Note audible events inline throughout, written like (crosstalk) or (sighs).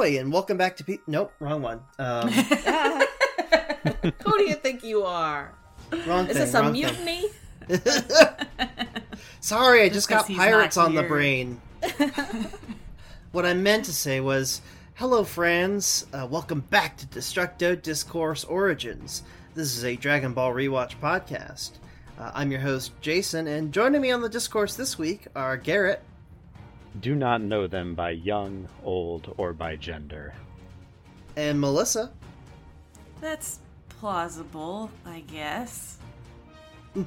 Ahoy, and welcome back to P. Nope, wrong one. Um, (laughs) (laughs) Who do you think you are? wrong Is thing. this a wrong thing. mutiny? (laughs) Sorry, I Just just got 'cause he's pirates not on the here. brain. what I meant to say was, hello, friends. Uh, welcome back to Destructo Discourse Origins. This is a Dragon Ball rewatch podcast. Uh, I'm your host, Jason, and joining me on the discourse this week are Garrett Do not know them by young, old, or by gender. and Melissa. That's plausible, I guess. (laughs)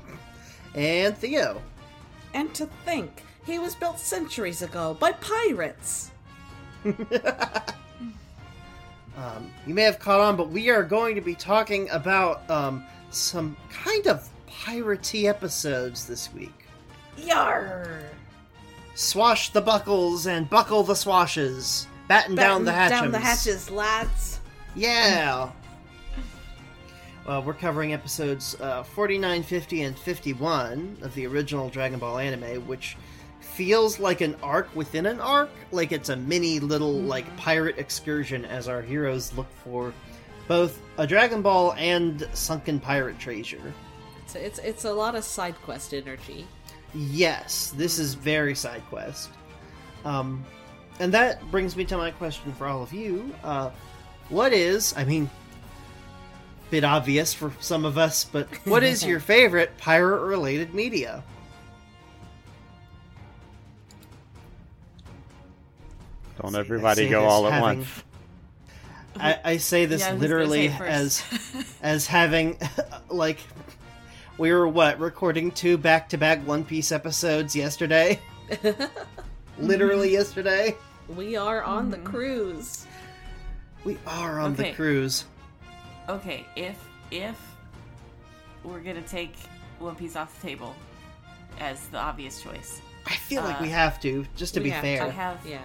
And Theo. And to think, he was built centuries ago by pirates. (laughs) Um, you may have caught on, but we are going to be talking about um, some kind of piratey episodes this week. Yar! Swash the buckles and buckle the swashes. Batten, down the hatches. Down the hatches, lads. Yeah. Well, we're covering episodes uh, 49, 50, and 51 of the original Dragon Ball anime, which feels like an arc within an arc. Like it's a mini little, like, pirate excursion as our heroes look for both a Dragon Ball and sunken pirate treasure. It's, it's, it's a lot of side quest energy. Yes, this is very side quest. Um, and that brings me to my question for all of you. Uh, what is, I mean, bit obvious for some of us, but what is (laughs) your favorite pirate related media? Don't everybody go all at having- once. I, I say this Yeah, literally say as as having (laughs) like we were what recording two back to back One Piece episodes yesterday. (laughs) literally yesterday. We are on the cruise. We are on the cruise. okay, if if we're gonna take One Piece off the table as the obvious choice, I feel like Uh, we have to, just to be have fair. I have Yeah.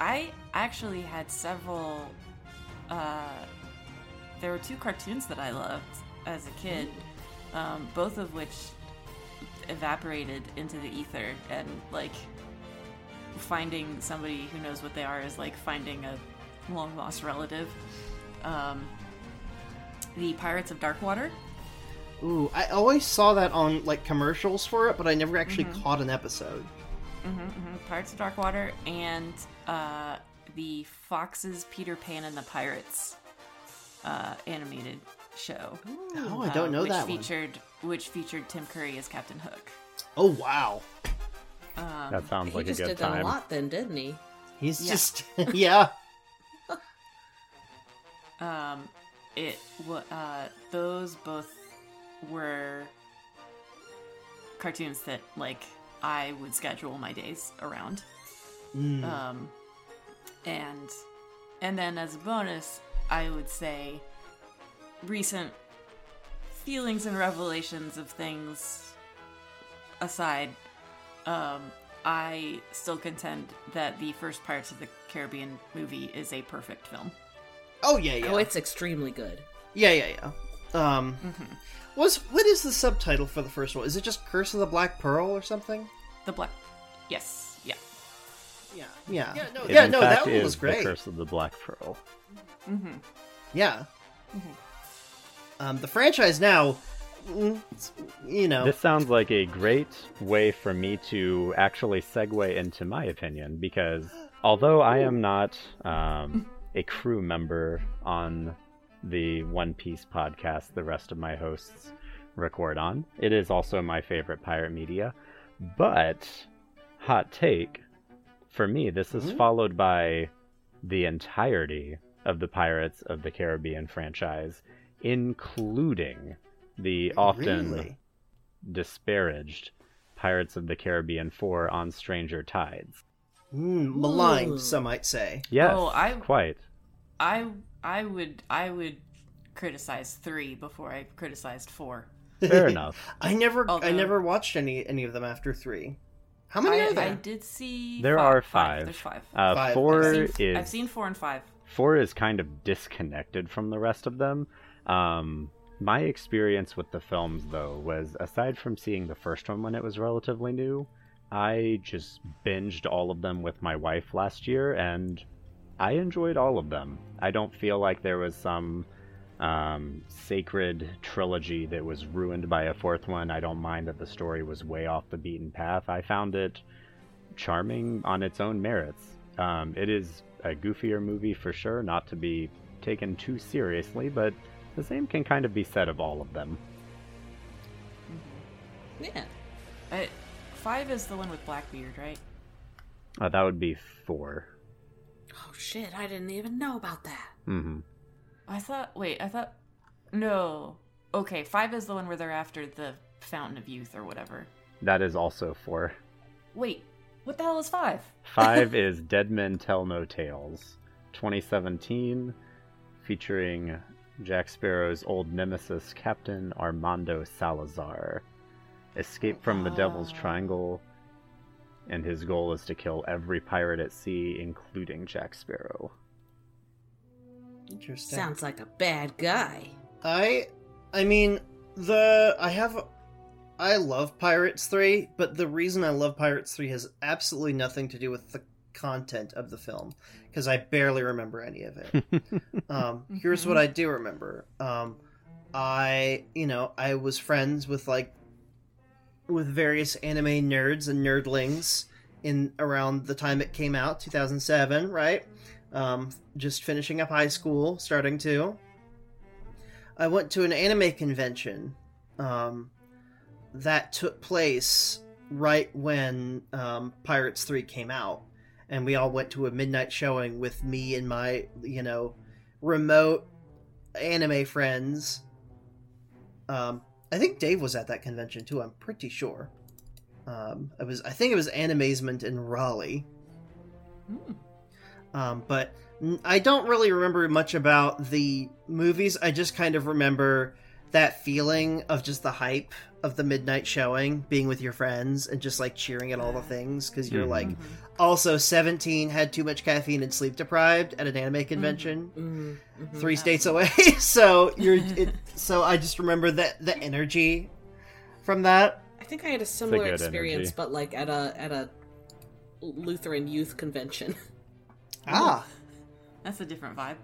I actually had several. Uh, there were two cartoons that I loved as a kid, um, both of which evaporated into the ether, and like finding somebody who knows what they are is like finding a long lost relative. Um, the Pirates of Darkwater. Ooh, I always saw that on like commercials for it, but I never actually Mm-hmm. caught an episode. hmm Pirates of Darkwater and uh, the Fox's Peter Pan and the Pirates uh, animated show. Oh, I don't uh, know which that one. featured which featured Tim Curry as Captain Hook. Oh wow, Um, That sounds like a just good did that time. a lot then, didn't he? he's Yeah. just (laughs) yeah. (laughs) um, it uh, those both were cartoons that like I would schedule my days around. Mm. um, and and then as a bonus i would say recent feelings and revelations of things aside um, i still contend that the first pirates of the caribbean movie is a perfect film Oh yeah, yeah, Oh, it's extremely good. yeah, yeah, yeah. Um, Mm-hmm. was what is the subtitle for the first one? Is it just Curse of the Black Pearl or something? the black yes yeah Yeah, yeah, yeah. No, It, yeah, no, that one was great. The Curse of the Black Pearl. Yeah. Um, the franchise now, mm, you know, This sounds like a great way for me to actually segue into my opinion because although I am not um, a crew member on the One Piece podcast, the rest of my hosts record on, it is also my favorite pirate media. But, hot take, for me, this is followed by the entirety of the Pirates of the Caribbean franchise, including the often really. disparaged Pirates of the Caribbean 4 on Stranger Tides. Mm, maligned, Ooh. some might say. Yes, Oh, I- quite. i i would i would criticize three before i criticized four Fair (laughs) enough. I never, I never watched any any of them after three. How many I, are there? I did see There five, are five. There's five. Uh, Five. Four I've seen, is I've seen four and five. four is kind of disconnected from the rest of them. Um, my experience with the films, though, was aside from seeing the first one when it was relatively new, I just binged all of them with my wife last year, and I enjoyed all of them. I don't feel like there was some um, sacred trilogy that was ruined by a fourth one. I don't mind that the story was way off the beaten path. I found it charming on its own merits. Um, it is a goofier movie for sure, not to be taken too seriously, but the same can kind of be said of all of them. Yeah. Uh, five is the one with Blackbeard, right? Uh, that would be four. Oh shit! I didn't even know about that. Mm-hmm. I thought. Wait, I thought. No. Okay, five is the one where they're after the Fountain of Youth or whatever. That is also four. Wait, what the hell is five? Five (laughs) is Dead Men Tell No Tales, 2017, featuring Jack Sparrow's old nemesis, Captain Armando Salazar. Escape from the Devil's Ah. Triangle, and his goal is to kill every pirate at sea, including Jack Sparrow. Interesting. Sounds like a bad guy. I, I mean, the I have, I love Pirates Three, but the reason I love Pirates Three has absolutely nothing to do with the content of the film because I barely remember any of it. (laughs) um, here's what I do remember. Um, I, you know, I was friends with like with various anime nerds and nerdlings in around the time it came out, 2007, right? Um, just finishing up high school, starting to. I went to an anime convention um, that took place right when um, Pirates 3 came out. And we all went to a midnight showing with me and my, you know, remote anime friends. Um, I think Dave was at that convention too, I'm pretty sure. Um, it was, I think it was Animazement in Raleigh. Hmm. Um, but I don't really remember much about the movies. I just kind of remember that feeling of just the hype of the midnight showing, being with your friends and just like cheering at all the things because you're Mhm. like Mm-hmm. Also 17, had too much caffeine and sleep deprived at an anime convention. Mm, mhm. Three states away, (laughs) so you're. It, so I just remember that the energy from that. I think I had a similar good experience, energy. but like at a at a Lutheran youth convention. Ah, That's a different vibe.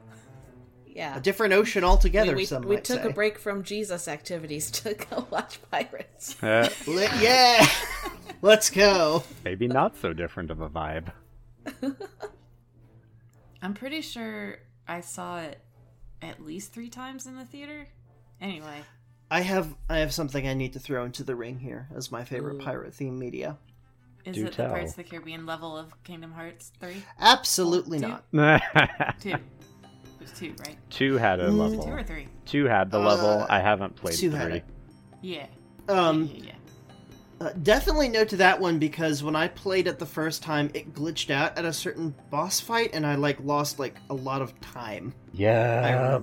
Yeah. a different ocean altogether. we, we, some we might took say. a break from Jesus activities (laughs) to go watch pirates. (laughs) Uh, yeah, let's go. maybe not so different of a vibe. (laughs) I'm pretty sure I saw it at least three times in the theater. Anyway, I have I have something I need to throw into the ring here as my favorite Ooh. pirate theme media. is Do it tell. the Pirates of the Caribbean level of Kingdom Hearts 3? Absolutely Two. not. Two. It was two, right? Two had a Mm. level. Two or three? Two had the Uh, level. I haven't played two three. had it. Yeah. Um, yeah, yeah, yeah. uh, definitely no to that one because when I played it the first time, it glitched out at a certain boss fight, and I like lost like a lot of time. I Yeah.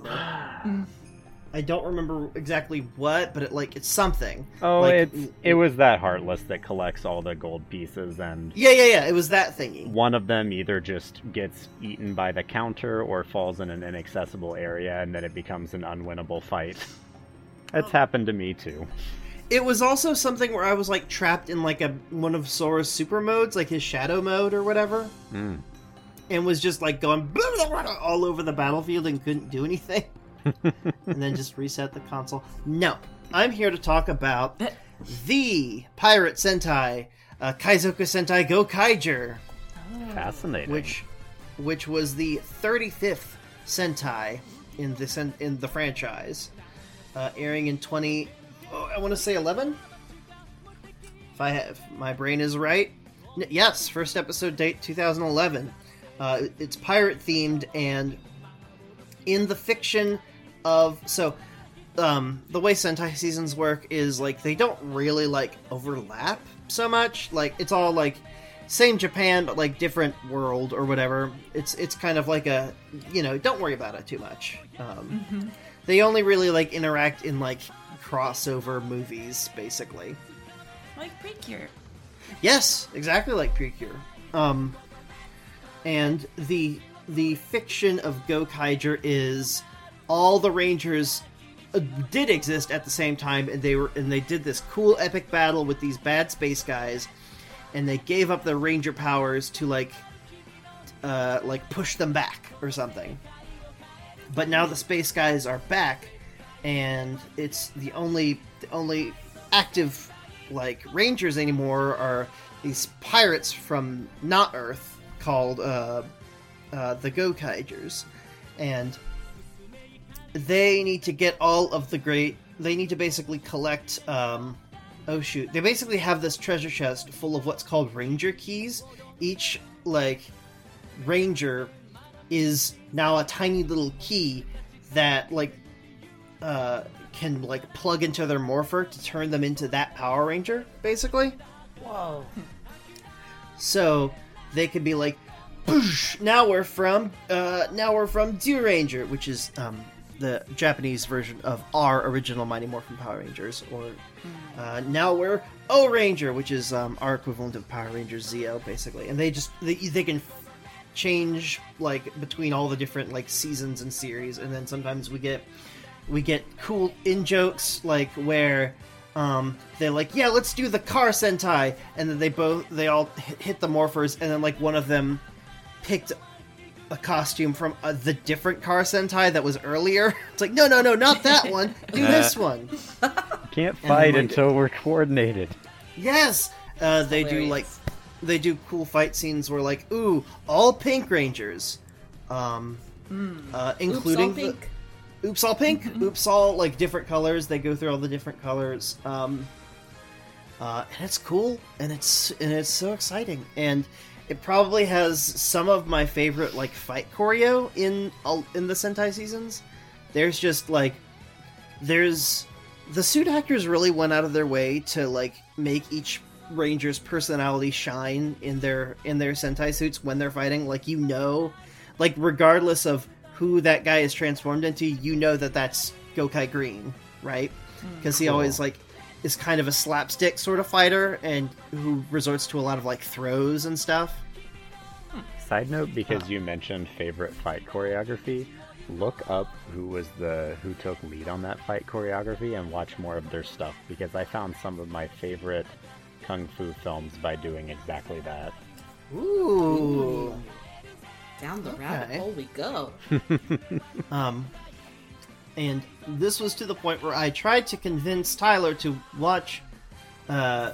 I don't remember exactly what, but it like it's something. Oh, Like, it's mm, it was that heartless that collects all the gold pieces, and Yeah, yeah, yeah. It was that thingy. one of them either just gets eaten by the counter or falls in an inaccessible area, and then it becomes an unwinnable fight. That's happened to me too. It was also something where I was like trapped in like a one of Sora's super modes, like his shadow mode or whatever, Mm. and was just like going (laughs) all over the battlefield and couldn't do anything, and then just reset the console. No, I'm here to talk about the Pirate Sentai, uh, Kaizoku Sentai Gokaiger, Fascinating. which which was the 35th Sentai in the sen- in the franchise, uh, airing in 20. Oh, I want to say 11. If I have my brain is right, N- yes, first episode date 2011. Uh, it's pirate themed and in the fiction of so. Um, the way Sentai seasons work is like they don't really like overlap so much. Like it's all like same Japan but like different world or whatever. It's it's kind of like a you know don't worry about it too much. Um, They only really like interact in like crossover movies basically. Like Precure. Yes, exactly like Precure. Um, and the the fiction of Gokaiger is all the Rangers uh, did exist at the same time, and they were and they did this cool epic battle with these bad space guys, and they gave up their Ranger powers to like uh, like push them back or something. But now the space guys are back, and it's the only the only active like rangers anymore are these pirates from not Earth called uh, uh, the Gokaigers, and they need to get all of the great. They need to basically collect. Um, oh shoot! They basically have this treasure chest full of what's called ranger keys. Each like ranger is now a tiny little key that like uh, can like plug into their morpher to turn them into that Power Ranger, basically. Whoa. So they could be like, now we're from uh, now we're from Deer Ranger, which is um, the Japanese version of our original Mighty Morphin Power Rangers, or uh, now we're Ohranger, which is um, our equivalent of Power Rangers Zeo, basically. And they just they, they can change like between all the different like seasons and series, and then sometimes we get we get cool in jokes like where um, they're like, yeah, let's do the car Sentai, and then they both they all hit, hit the morphers, and then like one of them picked a costume from uh, the different car Sentai that was earlier. (laughs) It's like, no, no, no, not that (laughs) one. Do this one. Can't fight like- until we're coordinated. Yes, uh, they do like they do cool fight scenes where like, ooh, all pink Rangers, um, uh, including Oops, all the- pink. Oops all pink. Oops all like different colors. They go through all the different colors. Um, uh, and it's cool, and it's and it's so exciting, and it probably has some of my favorite like fight choreo in all in the Sentai seasons. There's just like there's the suit actors really went out of their way to like make each ranger's personality shine in their in their sentai suits when they're fighting like you know like regardless of who that guy is transformed into you know that that's gokai green right hmm. because he Cool. always like is kind of a slapstick sort of fighter and who resorts to a lot of like throws and stuff Side note, because you mentioned favorite fight choreography, look up who was the who took lead on that fight choreography and watch more of their stuff because I found some of my favorite kung fu films by doing exactly that. ooh Down the Okay. rabbit hole we go. (laughs) (laughs) Um, and this was to the point where I tried to convince Tyler to watch uh,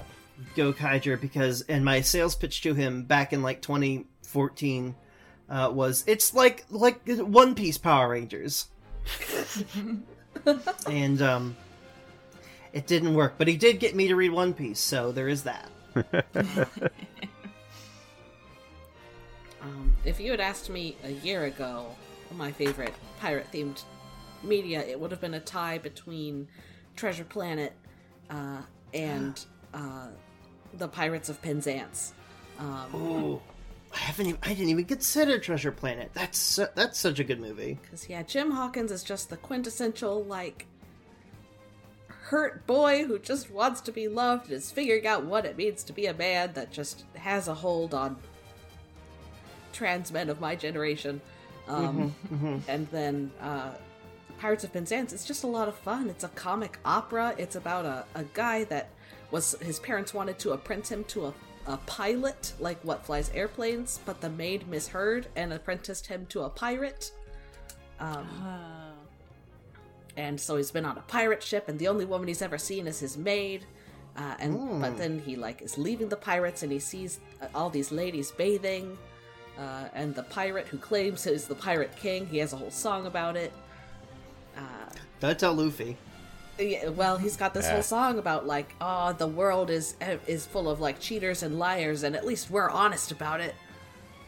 Gokaiger because, and my sales pitch to him back in like 2014 uh, was it's like like One Piece Power Rangers, (laughs) and um, it didn't work. But he did get me to read One Piece, so there is that. (laughs) Um, if you had asked me a year ago my favorite pirate themed media, it would have been a tie between Treasure Planet uh, and uh, the Pirates of Penzance. Um, Ooh. I haven't. Even, I didn't even consider Treasure Planet. That's su- that's such a good movie. Because, yeah, Jim Hawkins is just the quintessential, like, hurt boy who just wants to be loved and is figuring out what it means to be a man that just has a hold on trans men of my generation. Um, And then uh, Pirates of Penzance, it's just a lot of fun. It's a comic opera. It's about a, a guy that was his parents wanted to apprentice him to a, a pilot, like what flies airplanes, but the maid misheard and apprenticed him to a pirate. Um, and so he's been on a pirate ship, and the only woman he's ever seen is his maid. Uh, and but then he like is leaving the pirates, and he sees uh, all these ladies bathing. Uh, and the pirate who claims is the pirate king, he has a whole song about it. Don't tell Luffy. Yeah, well, he's got this Yeah. whole song about like, oh, the world is is full of like cheaters and liars, and at least we're honest about it.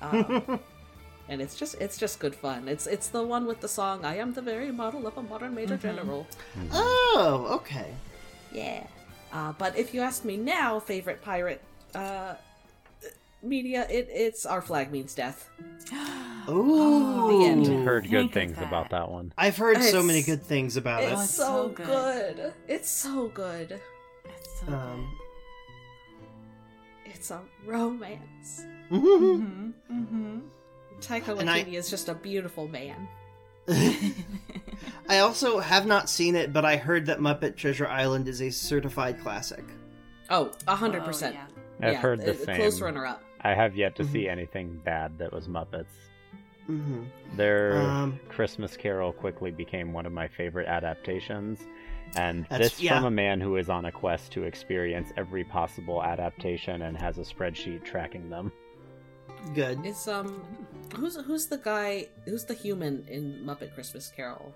Um, (laughs) and it's just it's just good fun. It's it's the one with the song "I am the very model of a modern major general." Oh, okay. Yeah. Uh, but if you ask me now, favorite pirate uh, media, it, it's Our Flag Means Death. (gasps) Ooh. The end. Heard good things that. about that one. I've heard so It's- many good things about It's it. it's so, so good. good. It's so good. It's so Um, It's a romance. mm-hmm, mm-hmm. Taika And I- Waititi is just a beautiful man. (laughs) I also have not seen it, but I heard that Muppet Treasure Island is a certified classic. Oh, a hundred Oh, percent. yeah. I've Yeah, heard the same. Close runner up. I have yet to see anything bad that was Muppets. hmm Their Um, Christmas Carol quickly became one of my favorite adaptations. And this yeah. from a man who is on a quest to experience every possible adaptation and has a spreadsheet tracking them. Good. It's um, who's who's the guy? Who's the human in Muppet Christmas Carol?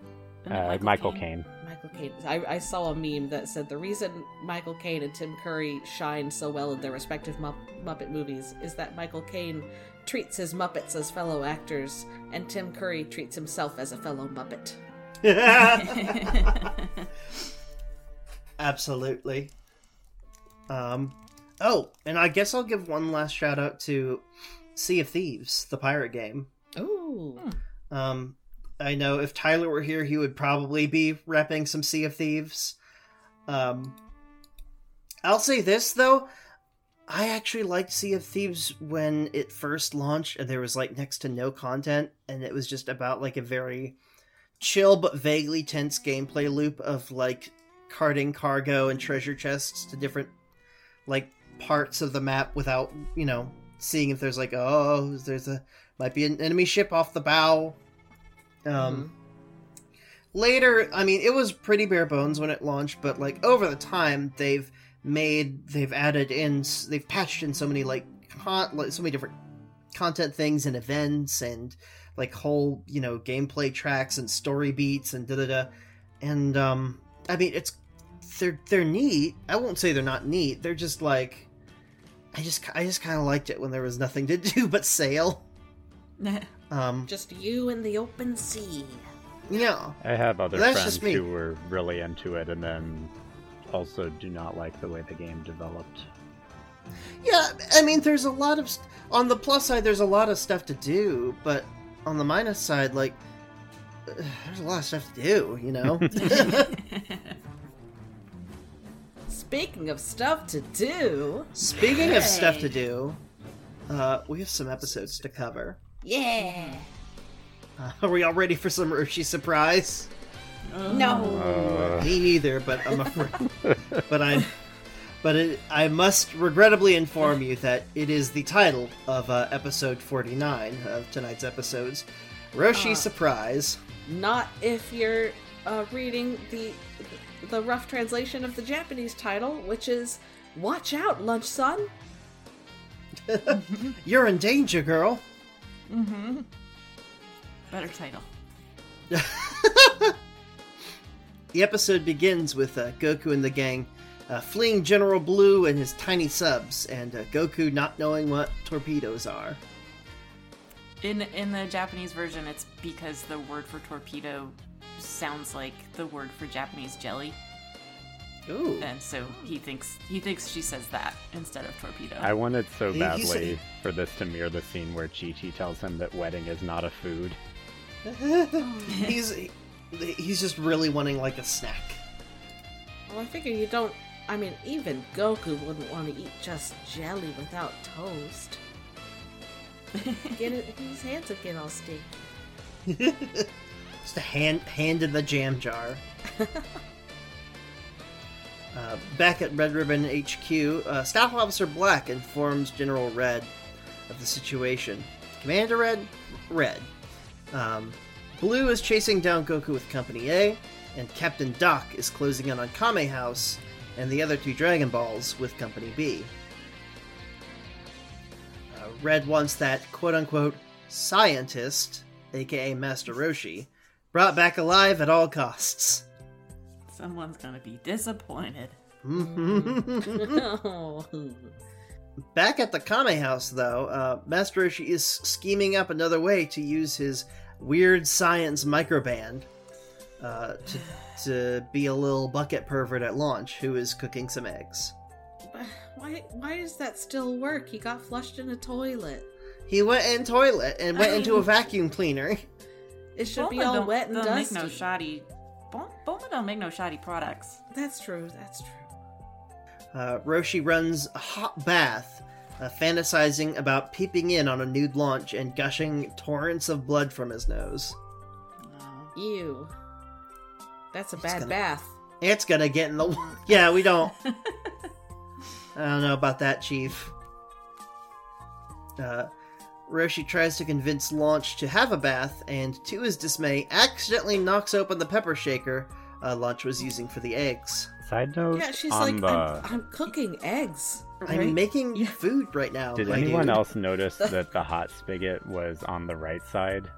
Isn't Uh, Michael Caine. Michael Caine. I, I saw a meme that said the reason Michael Caine and Tim Curry shine so well in their respective Mupp- Muppet movies is that Michael Caine treats his Muppets as fellow actors, and Tim Curry treats himself as a fellow Muppet. (laughs) Absolutely. Um. Oh, and I guess I'll give one last shout out to Sea of Thieves, the pirate game. Ooh. Um, I know if Tyler were here, he would probably be repping some Sea of Thieves. Um, I'll say this though, I actually liked Sea of Thieves when it first launched, and there was like next to no content, and it was just about like a very chill but vaguely tense gameplay loop of like carting cargo and treasure chests to different like parts of the map without you know seeing if there's like oh there's a might be an enemy ship off the bow um later i mean it was pretty bare bones when it launched but like over the time they've made they've added in they've patched in so many like, con- like so many different content things and events and like whole you know gameplay tracks and story beats and da da da and um i mean it's they're they're neat. I won't say they're not neat. They're just like i just i just kind of liked it when there was nothing to (laughs) do but sail (laughs) um Just you in the open sea. yeah I have other That's friends just me. who were really into it and then also do not like the way the game developed. Yeah, I mean, there's a lot of st- on the plus side. There's a lot of stuff to do, but on the minus side, like uh, (sighs) there's a lot of stuff to do. You know. (laughs) Speaking of stuff to do, Speaking of stuff to do, uh, we have some episodes to cover. Yeah. Uh, are we all ready for some Roshi surprise? No. Uh, Me neither, but I'm afraid. but I, but it, I must regrettably inform you that it is the title of uh, episode 49 of tonight's episodes. Roshi Uh. surprise. Not if you're uh, reading the the rough translation of the Japanese title, which is "Watch out, lunch son." (laughs) You're in danger, girl. Better title. (laughs) The episode begins with uh, Goku and the gang uh, fleeing General Blue and his tiny subs, and uh, Goku not knowing what torpedoes are. In in the Japanese version, it's because the word for torpedo sounds like the word for Japanese jelly, Ooh. and so he thinks he thinks she says that instead of torpedo. I wanted so He- he badly said- for this to mirror the scene where Chi Chi tells him that wedding is not a food. (laughs) he's he's just really wanting like a snack. Well, I figure you don't. I mean, even Goku wouldn't want to eat just jelly without toast. (laughs) Get it? His hands would get all sticky. (laughs) Just a hand hand in the jam jar. Uh, back at Red Ribbon HQ, uh, Staff Officer Black informs General Red of the situation. Commander Red, Red. Um, Blue is chasing down Goku with Company A, and Captain Doc is closing in on Kame House and the other two Dragon Balls with Company B. Uh, Red wants that quote unquote scientist, aka Master Roshi, brought back alive at all costs. Someone's gonna be disappointed. Oh. (laughs) Back at the Kame house, though, uh, Master Roshi is scheming up another way to use his weird science microband uh, to, to be a little bucket pervert at launch who is cooking some eggs. Why? Why does that still work? He got flushed in a toilet. He went in toilet and went into a vacuum cleaner. It should be all don't- wet and don't dusty. make no shoddy. Bul- Bulma don't make no shoddy products. That's true. That's true. Uh, Roshi runs a hot bath, uh, fantasizing about peeping in on a nude launch and gushing torrents of blood from his nose. Ew. That's a bad gonna- bath. It's gonna get in the. (laughs) Yeah, we don't. I don't know about that, Chief. uh, Roshi tries to convince Launch to have a bath, and to his dismay, accidentally knocks open the pepper shaker uh, Launch was using for the eggs. Side note Yeah, she's on like, the. I'm, I'm cooking eggs. I'm making Yeah. food right now. Did anyone dude. else notice (laughs) that the hot spigot was on the right side?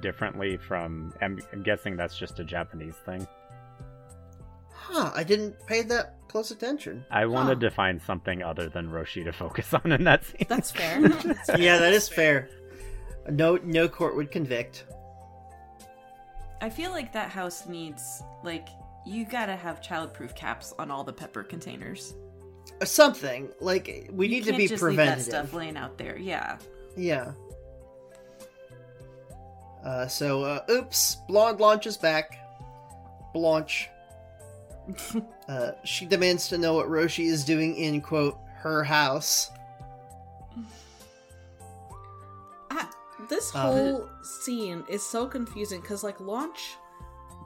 Differently from. I'm, I'm guessing that's just a Japanese thing. Huh, I didn't pay that close attention. I wanted Huh. to find something other than Roshi to focus on in that scene. That's fair. (laughs) yeah, that is fair. No, no court would convict. I feel like that house needs like you gotta have childproof caps on all the pepper containers. Something like we You need to can't be just preventative. Leave that stuff laying out there. Yeah. Yeah. Uh, so, uh, oops, Blonde launches back. Blanche. (laughs) uh, she demands to know what Roshi is doing in, quote, her house. I, this Um, whole scene is so confusing because, like, Launch,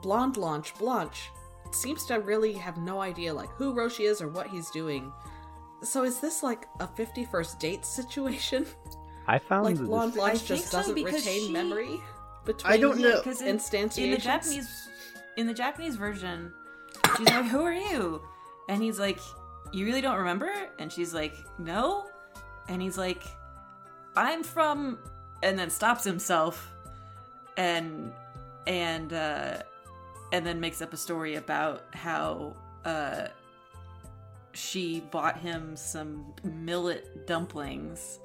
blonde Launch, Blanche seems to really have no idea, like, who Roshi is or what he's doing. So, is this like a 51st date situation? (laughs) I found Like, blonde I Launch just so, doesn't because retain she- memory between I don't know. because in, in the? Japanese in the Japanese version, she's like, "Who are you?" And he's like, "You really don't remember?" And she's like, "No." And he's like, "I'm from," and then stops himself, and and uh, and then makes up a story about how uh, she bought him some millet dumplings,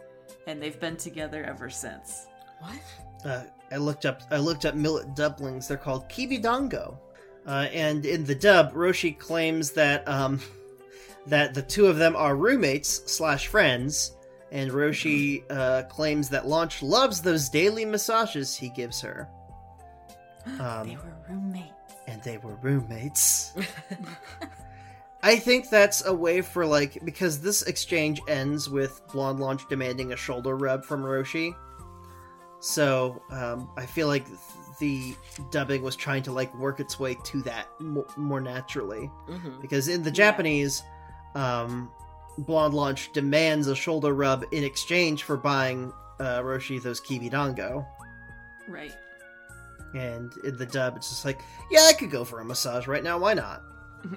and they've been together ever since. What? Uh, I looked up. I looked up millet dumplings. They're called kibidango, uh, and in the dub, Roshi claims that um, that the two of them are roommates slash friends, and Roshi uh, claims that Launch loves those daily massages he gives her. (gasps) Um, they were roommates. and they were roommates. (laughs) I think that's a way for like because this exchange ends with Blonde Launch demanding a shoulder rub from Roshi. So um, I feel like the dubbing was trying to like work its way to that mo- more naturally hmm because in the Yeah. Japanese, um, Blonde Launch demands a shoulder rub in exchange for buying uh, Roshi those kibidango. Right. And in the dub, it's just like, yeah, I could go for a massage right now. Why not? (laughs)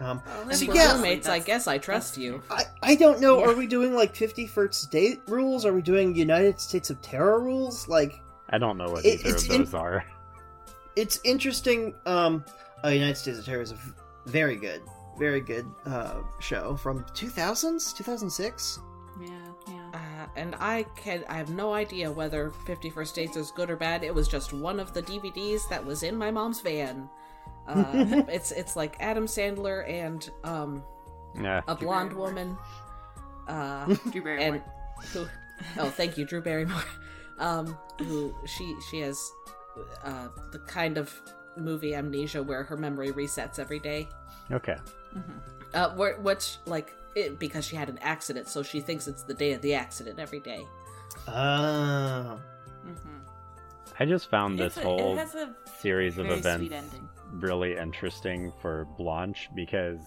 um, Well, So, we're yeah. roommates, I guess I trust you. I, I don't know. Yeah. Are we doing like 50 first date rules? Are we doing United States of Tara rules? Like, I don't know what It- either it's of in- those are. (laughs) it's interesting. Um, uh, United States of Tara is a very good, very good uh, show from 2000s, 2006. Yeah, yeah. Uh, and I can I have no idea whether Fifty First Dates is good or bad. It was just one of the DVDs that was in my mom's van. Uh, (laughs) it's it's like Adam Sandler and um, Yeah. a Drew blonde Barrymore. woman. Uh, (laughs) Drew Barrymore. and who? Oh, thank you, Drew Barrymore. Um, who she she has uh, the kind of movie amnesia where her memory resets every day. Okay. Uh, where, which like it because she had an accident, so she thinks it's the day of the accident every day. Ah, Mhm. I just found this a- whole it has a series of events really interesting for Blanche because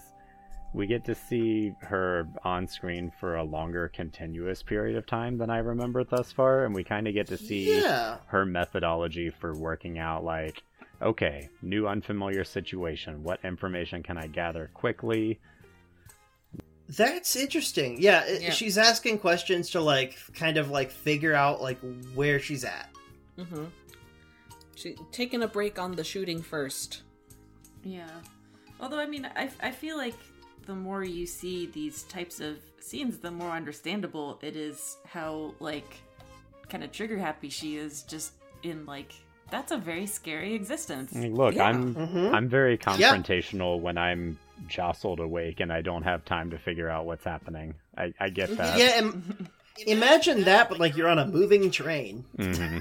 we get to see her on screen for a longer continuous period of time than I remember thus far, and we kind of get to see yeah. her methodology for working out like okay new unfamiliar situation what information can i gather quickly That's interesting. Yeah, Yeah. she's asking questions to like kind of like figure out like where she's at. Mm-hmm. She taking a break on the shooting first. Yeah. Although, I mean, I, I feel like the more you see these types of scenes, the more understandable it is how, like, kind of trigger happy she is just in, like, that's a very scary existence. I mean, look Yeah. i'm Mhm. i'm very confrontational when i'm jostled awake and i don't have time to figure out what's happening i, I get that Yeah, im- imagine that, but like you're on a moving train. hmm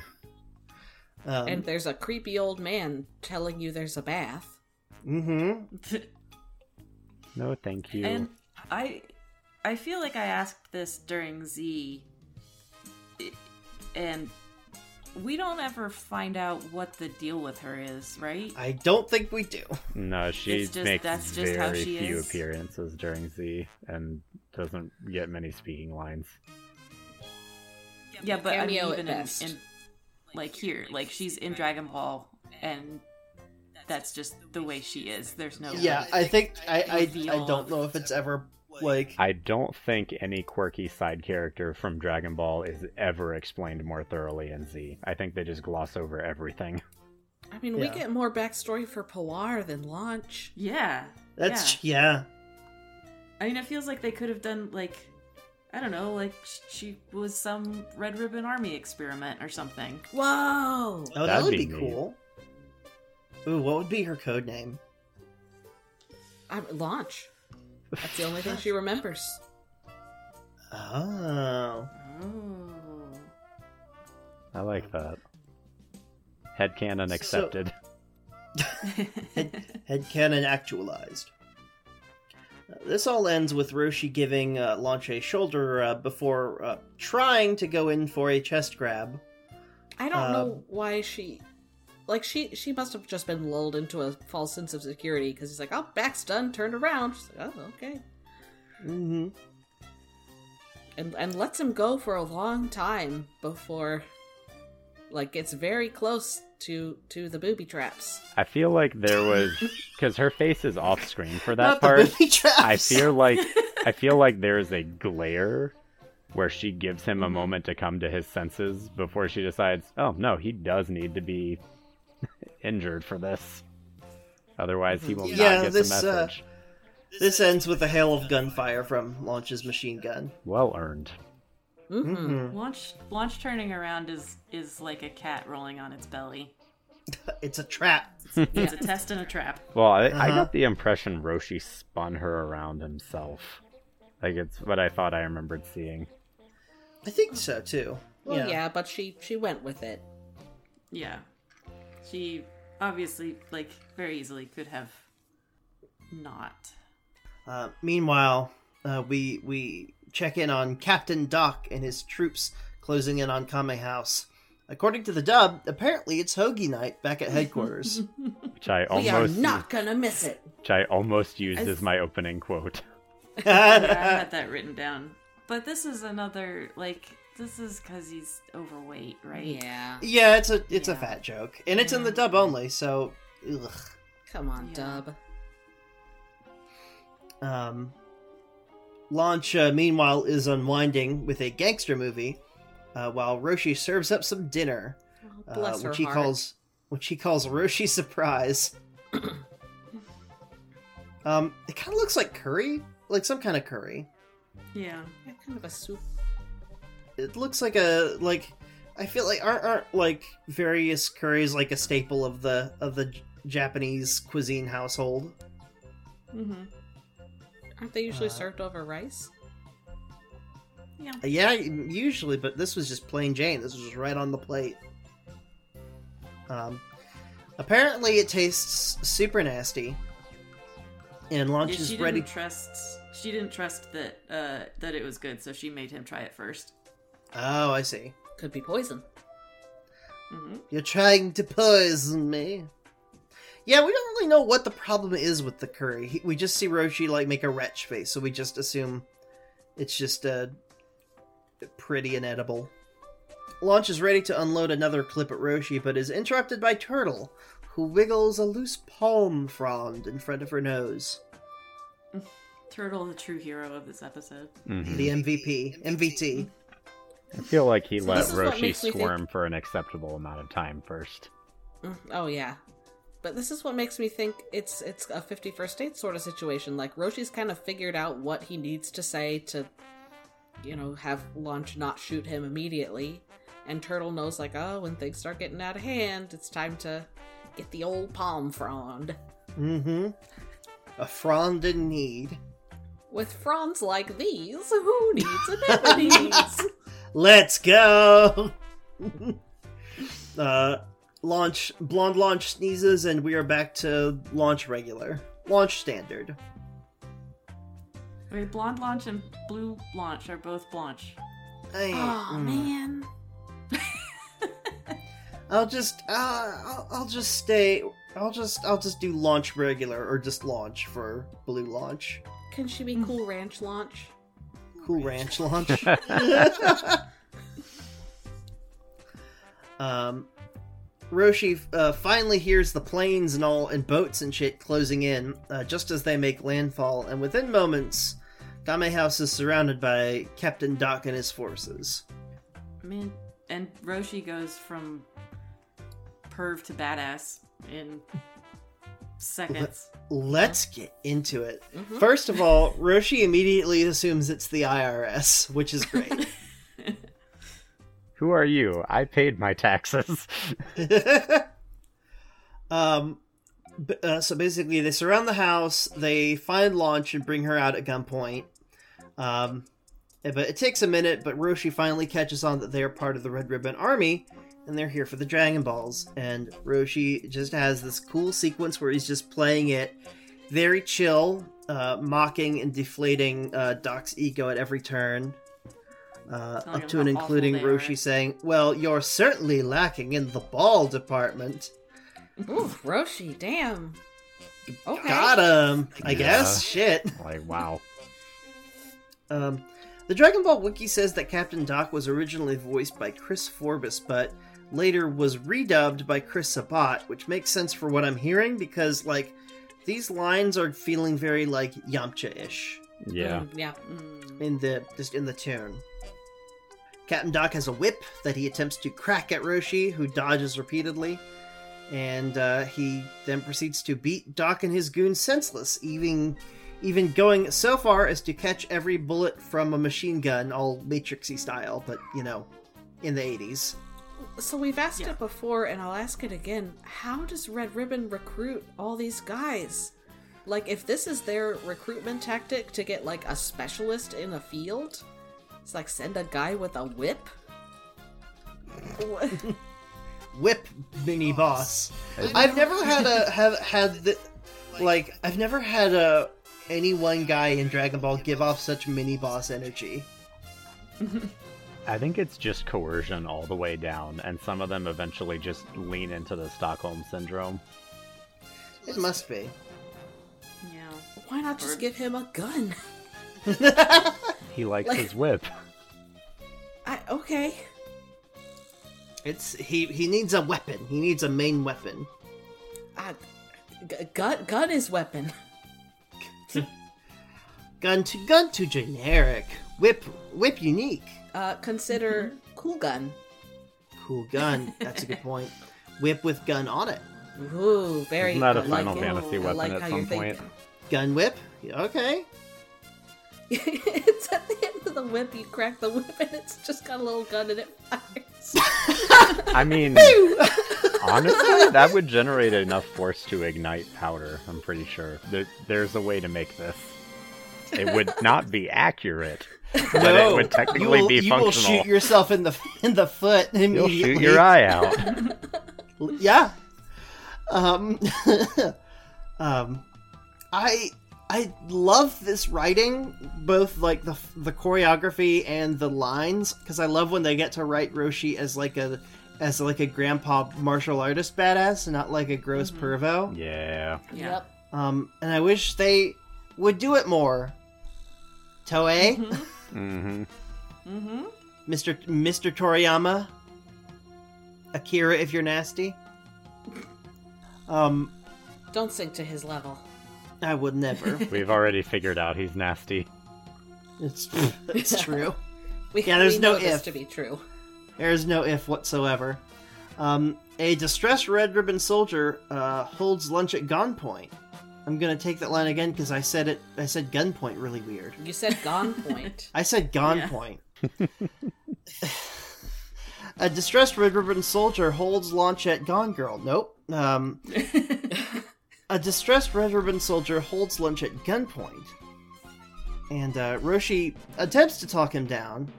Um, and there's a creepy old man telling you there's a bath. mm-hmm. (laughs) no thank you and I, I feel like I asked this during Z, and we don't ever find out what the deal with her is, right? I don't think we do. No, she just- makes that's just how very she few is. appearances during Z and doesn't get many speaking lines. Yeah, but I mean, Cameo at even in, best. in like here, like she's in Dragon Ball, and that's just the way she is. There's no Yeah, like, I think I I, I reveal don't know if it's ever like I don't think any quirky side character from Dragon Ball is ever explained more thoroughly in Z. I think they just gloss over everything. I mean, we get more backstory for Pilaf than Launch. yeah, that's yeah. yeah. I mean, it feels like they could have done like I don't know, like she was some Red Ribbon Army experiment or something. Whoa! Oh, that That'd would be be neat. cool. Ooh, what would be her code name? I, launch. That's the only thing she (laughs) remembers. Oh, Oh, I like that. Headcanon So- accepted. (laughs) (laughs) head headcanon actualized. Uh, this all ends with Roshi giving uh, Launch a shoulder rub before uh, trying to go in for a chest grab. I don't know why she, like she she must have just been lulled into a false sense of security because he's like, oh, back's done, turned around. She's like, oh, okay, hmm and and lets him go for a long time before, like, it's very close to to the booby traps. I feel like there was because her face is off screen for that Not the part. booby traps. I feel like (laughs) I feel like there is a glare where she gives him a Mm-hmm. moment to come to his senses before she decides, oh no, he does need to be (laughs) injured for this. Otherwise, he will Mm-hmm. Yeah, not get this, the uh, message. This ends with a hail of gunfire from Launch's machine gun. Well earned. Mm-hmm. Mhm. launch launch turning around is is like a cat rolling on its belly. (laughs) It's a trap. It's a (laughs) test and a trap. Well, I, I Uh-huh. got the impression Roshi spun her around himself. Like it's what I thought I remembered seeing. I think so too. Well, yeah. but she she went with it. Yeah, she obviously like very easily could have not. Uh, meanwhile, uh, we we check in on Captain Doc and his troops closing in on Kame House. According to the dub, apparently it's Hoagie night back at headquarters. (laughs) Which I almost we are not gonna miss it. which I almost used I- as my opening quote. (laughs) Yeah, I had (laughs) that written down. But this is another like this is because he's overweight, right? Yeah, yeah, it's a it's a fat joke, and it's in the dub only. So, ugh. come on, Yeah. Dub. Um, Launch, uh, meanwhile, is unwinding with a gangster movie, uh, while Roshi serves up some dinner, Oh, uh, bless her which he heart. calls which he calls Roshi surprise. (coughs) um, it kind of looks like curry, like some kind of curry. Yeah. Yeah, kind of a soup. It looks like a like. I feel like aren't aren't like various curries like a staple of the of the J- Japanese cuisine household. Mm-hmm. Aren't they usually Uh, served over rice? Yeah. Uh, Yeah, usually, but this was just plain Jane. This was just right on the plate. Um, apparently, it tastes super nasty, and Launch Yeah, ready. didn't trust. She didn't trust that uh, that it was good, so she made him try it first. Oh, I see. Could be poison. Mm-hmm. You're trying to poison me. Yeah, we don't really know what the problem is with the curry. He, we just see Roshi like make a retch face, so we just assume it's just uh, pretty inedible. Launch is ready to unload another clip at Roshi, but is interrupted by Turtle, who wiggles a loose palm frond in front of her nose. (laughs) Turtle, the true hero of this episode. Mhm. The MVP, MVT. I feel like he So let this is what Roshi makes me think- for an acceptable amount of time first. Mm, Oh yeah. But this is what makes me think it's it's a 51st date sort of situation. Like Roshi's kind of figured out what he needs to say to you know, have Launch not shoot him immediately. And Turtle knows like, oh, when things start getting out of hand, it's time to get the old palm frond. Mm-hmm. A frond in need. With fronds like these, who needs anemones? (laughs) Let's go. (laughs) uh, launch blonde launch sneezes, and we are back to launch regular, launch standard. Wait, blonde launch and blue launch are both blanche. I, oh mm. man. (laughs) I'll just uh, I'll, I'll just stay. I'll just I'll just do launch regular or just launch for blue launch. Can she be cool ranch launch? Cool ranch launch. (laughs) um, Roshi uh, finally hears the planes and all and boats and shit closing in uh, just as they make landfall, and within moments, Kame House is surrounded by Captain Doc and his forces. Man, and Roshi goes from perv to badass in seconds. Let's get into it. First of all, Roshi immediately assumes it's the IRS, which is great. (laughs) Who are you? I paid my taxes. (laughs) um, b- uh, so basically, they surround the house. They find Launch and bring her out at gunpoint. Um, but it takes a minute. But Roshi finally catches on that they are part of the Red Ribbon Army, and they're here for the Dragon Balls. And Roshi just has this cool sequence where he's just playing it very chill, uh, mocking and deflating uh, Doc's ego at every turn. Uh, up to and including they are. Roshi saying, "Well, you're certainly lacking in the ball department." Ooh, Roshi, damn. Okay. Got him. I Yeah. guess. Shit. (laughs) like, wow. Um, the Dragon Ball Wiki says that Captain Doc was originally voiced by Chris Forbes, but later was redubbed by Chris Sabat, which makes sense for what I'm hearing because, like, these lines are feeling very like Yamcha-ish Yeah. Mm, yeah. Mm. in the just in the tune. Captain Doc has a whip that he attempts to crack at Roshi, who dodges repeatedly, and uh, he then proceeds to beat Doc and his goons senseless, even even going so far as to catch every bullet from a machine gun, all Matrixy style, but you know, in the '80s. So we've asked Yeah. it before, and I'll ask it again. How does Red Ribbon recruit all these guys? Like, if this is their recruitment tactic to get like a specialist in a field, it's like send a guy with a whip. (laughs) Whip mini boss. I've never had a (laughs) have had the like I've never had a any one guy in Dragon Ball give off such mini boss energy. (laughs) I think it's just coercion all the way down, and some of them eventually just lean into the Stockholm syndrome. It must be. Yeah. Why not just give him a gun? (laughs) He likes Like- his whip. I okay. It's he he needs a weapon. He needs a main weapon. Uh, g- gun gun is weapon. (laughs) Gun to gun to generic. Whip whip unique. Uh, consider cool gun. Cool gun. That's a good point. Whip with gun on it. Ooh, very. Isn't that a I like Final it. Fantasy I weapon like at some point? thinking. Gun whip. Okay. it's (laughs) at the end of the whip. You crack the whip, and it's just got a little gun, and it fires. (laughs) I mean, honestly, (laughs) that would generate enough force to ignite powder. I'm pretty sure. There, there's a way to make this. It would not be accurate, but it would technically you will, be you will shoot yourself in the (laughs) in the foot You'll shoot your eye out. (laughs) Yeah. Um. (laughs) um. I I love this writing, both like the the choreography and the lines, because I love when they get to write Roshi as like a as like a grandpa martial artist badass, not like a gross pervo. Yeah. Yeah. Yep. Um. And I wish they would do it more. Toei, hmm Mm-hmm. Mm-hmm. Mr. Mr. Toriyama, Akira, if you're nasty. Um, Don't sink to his level. I would never. (laughs) We've already figured out he's nasty. It's (laughs) it's true. We, Yeah, there's we no know this if. to be true. There's no if whatsoever. Um, a distressed Red Ribbon soldier uh, holds Launch at gunpoint. I'm gonna take that line again because I said it. I said gunpoint really weird. You said gone point. (laughs) I said gunpoint. (laughs) a distressed Red Ribbon soldier holds launch at Gone Girl. Nope. Um, (laughs) a distressed Red Ribbon soldier holds Launch at gunpoint, and uh, Roshi attempts to talk him down,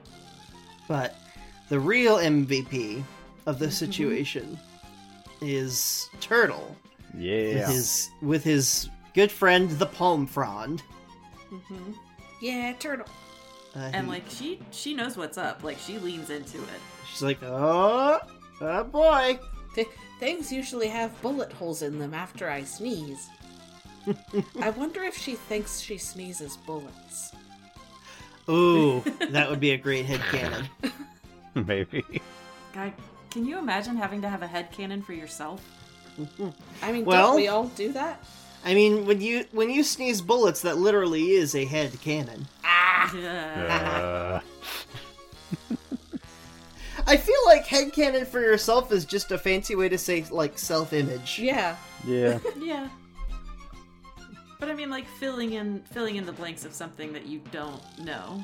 but the real MVP of the situation is Turtle Yeah. with his with his good friend the Palm Frond. Mm-hmm. Yeah, turtle. Uh, And he- like she she knows what's up. Like she leans into it. she's like, oh, oh boy, Th- things usually have bullet holes in them after I sneeze. (laughs) I wonder if she thinks she sneezes bullets. Ooh, (laughs) that would be a great head cannon. (laughs) Maybe. God, can you imagine having to have a headcanon for yourself? I mean, Well- don't we all do that? I mean, when you when you sneeze bullets, that literally is a head cannon. Yeah. Uh, I feel like headcanon for yourself is just a fancy way to say like self-image. Yeah. yeah. (laughs) yeah. But I mean, like filling in filling in the blanks of something that you don't know.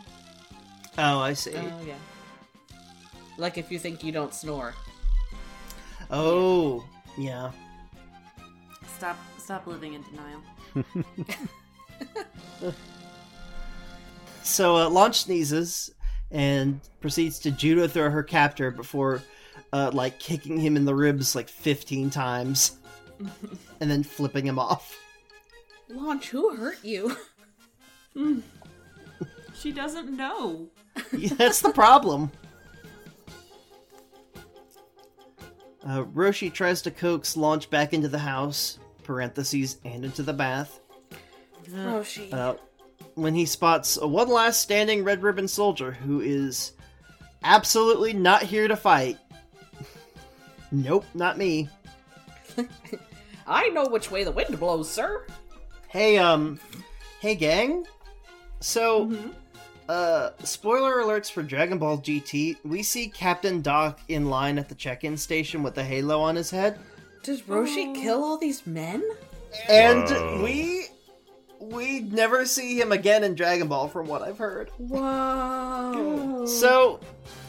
Oh, I see. Oh, yeah. Like if you think you don't snore. oh, yeah. Stop stop living in denial. So uh, Launch sneezes and proceeds to judo throw her captor before, uh, like kicking him in the ribs like fifteen times, (laughs) and then flipping him off. Launch, who hurt you? She doesn't know. (laughs) Yeah, That's the problem. Uh, Roshi tries to coax Launch back into the house, parentheses, and into the bath. Roshi. Uh, when he spots a one last standing red ribbon soldier who is absolutely not here to fight. (laughs) nope, not me. (laughs) I know which way the wind blows, sir. Hey, um, hey, gang. So, uh, spoiler alerts for Dragon Ball GT. We see Captain Doc in line at the check-in station with the halo on his head, Did Roshi oh. kill all these men? and Whoa. we we never see him again in Dragon Ball, from what I've heard. Whoa. So,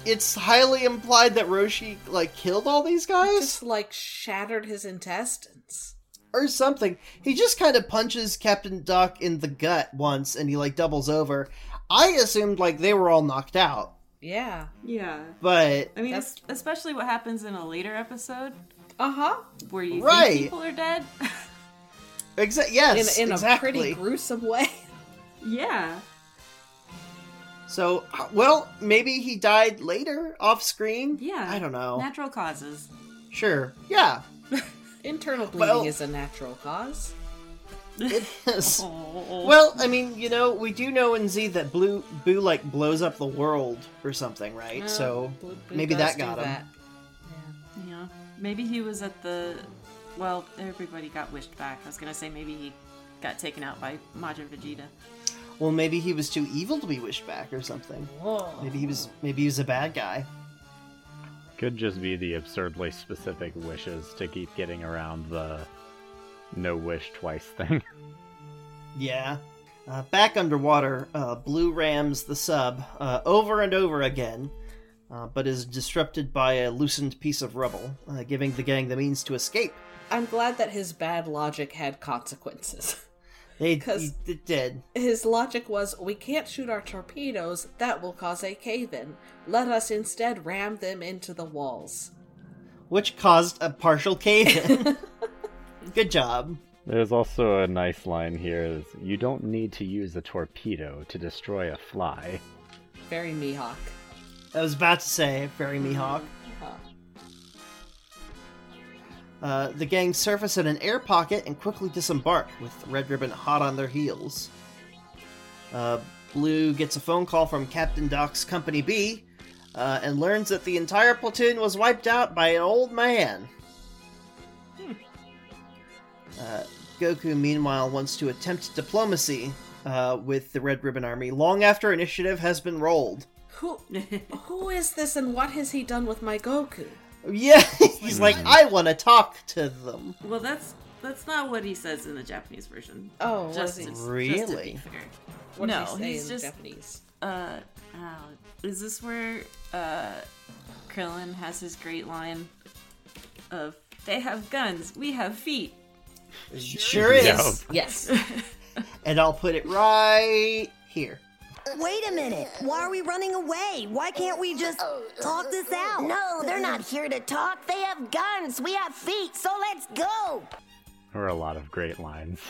it's highly implied that Roshi like killed all these guys just like shattered his intestines. or something. He just kind of punches Captain Doc in the gut once, and he like doubles over. I assumed like they were all knocked out, Yeah. Yeah. but I mean, es- especially what happens in a later episode Uh huh. where you Right. think people are dead. (laughs) exa- yes, In, in exactly. a pretty gruesome way. (laughs) yeah. So, uh, well, maybe he died later off screen. Yeah. I don't know. Natural causes. Sure, yeah, (laughs) Internal bleeding Well- is a natural cause. it is. Oh. Well, I mean, you know, we do know in Z that Blue Boo like blows up the world or something, right? Uh, so Blue- Blue maybe that got him. that. Yeah. Maybe he was at the. Well, everybody got wished back. I was gonna say maybe he got taken out by Majin Vegeta. Well, maybe he was too evil to be wished back or something. Whoa. Maybe he was. Maybe he was a bad guy. Could just be the absurdly specific wishes to keep getting around the no wish twice thing. (laughs) Yeah. Uh, back underwater, uh, Blue rams the sub uh, over and over again, uh, but is disrupted by a loosened piece of rubble, uh, giving the gang the means to escape. I'm glad that his bad logic had consequences. They 'Cause- he, it did. His logic was, we can't shoot our torpedoes, that will cause a cave in. Let us instead ram them into the walls. which caused a partial cave-in. (laughs) Good job. There's also a nice line here is you don't need to use a torpedo to destroy a fly. Very Mihawk. I was about to say, very Mihawk. Uh, the gang surface in an air pocket and quickly disembark, with Red Ribbon hot on their heels. Uh, Blue gets a phone call from Captain Doc's Company B uh, and learns that the entire platoon was wiped out by an old man. Uh, Goku, meanwhile, wants to attempt diplomacy uh, with the Red Ribbon Army long after initiative has been rolled. Who, (laughs) who is this and what has he done with my Goku? Yeah, (laughs) he's like, I want to talk to them. Well, that's that's not what he says in the Japanese version. Oh, just is he- to- just to Really? be fair. What no, does he say he's in just Japanese? uh. oh, is this where uh Krillin has his great line of "They have guns, we have feet." Sure is. Yeah. (laughs) Yes. And I'll put it right here. Wait a minute. Why are we running away? Why can't we just talk this out? No, they're not here to talk. They have guns. We have feet, so let's go. There are a lot of great lines.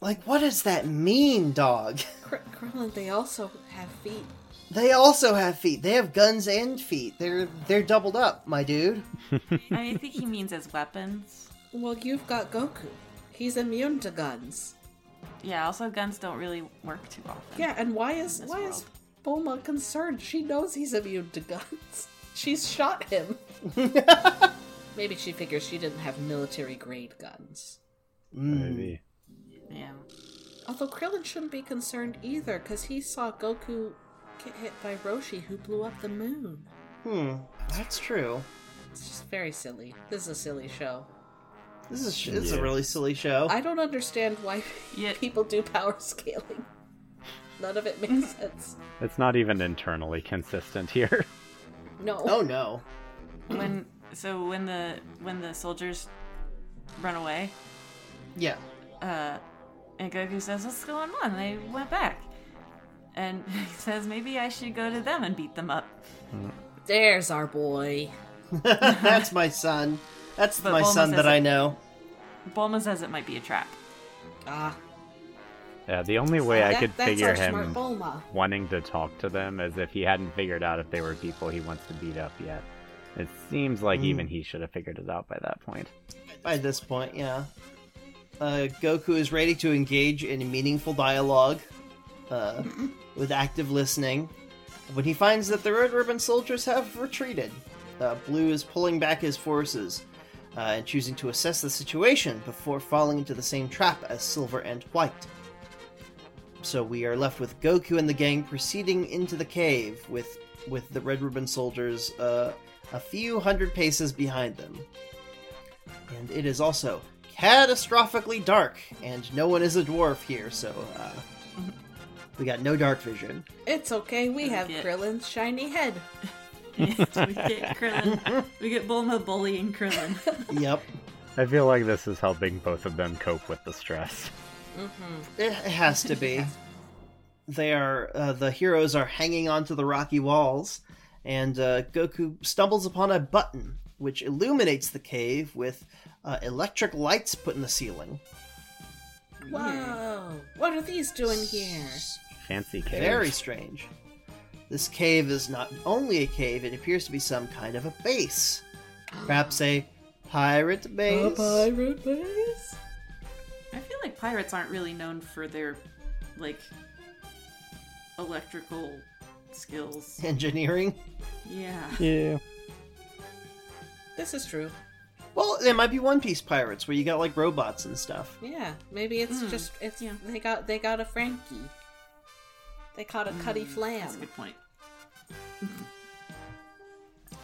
Like, what does that mean, dog? Kr- Krillin, they also have feet. They also have feet. They have guns and feet. They're they're doubled up, my dude. I think he means as weapons. Well, you've got Goku. He's immune to guns. Yeah, also guns don't really work too often. Yeah, and why is this why is world. Bulma concerned? She knows he's immune to guns. (laughs) She's shot him. (laughs) Maybe she figures she didn't have military grade guns. Maybe. Yeah. Although Krillin shouldn't be concerned either, because he saw Goku get hit by Roshi, who blew up the moon. Hmm, that's true. It's just very silly. This is a silly show. This is this is a really silly show. I don't understand why Yeah. people do power scaling. None of it makes sense. It's not even internally consistent here. (laughs) No. Oh no. When so when the when the soldiers run away, Yeah. uh, and Goku says, "What's going on?" They went back, and (laughs) he says, "Maybe I should go to them and beat them up." There's our boy. (laughs) That's my son. That's But my Bulma son that it- I know. Bulma says it might be a trap. Ah, Yeah, the only way I could that's figure him wanting to talk to them is if he hadn't figured out if they were people he wants to beat up yet. It seems like even he should have figured it out by that point. By this point, yeah. Uh, Goku is ready to engage in meaningful dialogue uh, with active listening when he finds that the Red Ribbon soldiers have retreated. Uh, Blue is pulling back his forces uh, and choosing to assess the situation before falling into the same trap as Silver and White. So we are left with Goku and the gang proceeding into the cave with with the Red Ribbon soldiers uh, a few hundred paces behind them. And it is also catastrophically dark, and no one is a dwarf here, so uh, (laughs) we got no dark vision. It's okay, we have Krillin's shiny head. (laughs) we get Krillin. We get Bulma bullying Krillin. (laughs) Yep, I feel like this is helping both of them cope with the stress. it, it has to be. They are uh, the heroes are hanging onto the rocky walls, and uh, Goku stumbles upon a button which illuminates the cave with uh, electric lights put in the ceiling. Whoa! What are these doing here? Fancy cave. Very strange. This cave is not only a cave; it appears to be some kind of a base, perhaps a pirate base. A pirate base? I feel like pirates aren't really known for their like electrical skills. Engineering. Yeah. Yeah. This is true. Well, there might be One Piece pirates where you got like robots and stuff. Yeah, maybe it's Hmm, just it's yeah. they got they got a Franky. They caught a Cutty Flam. That's a good point.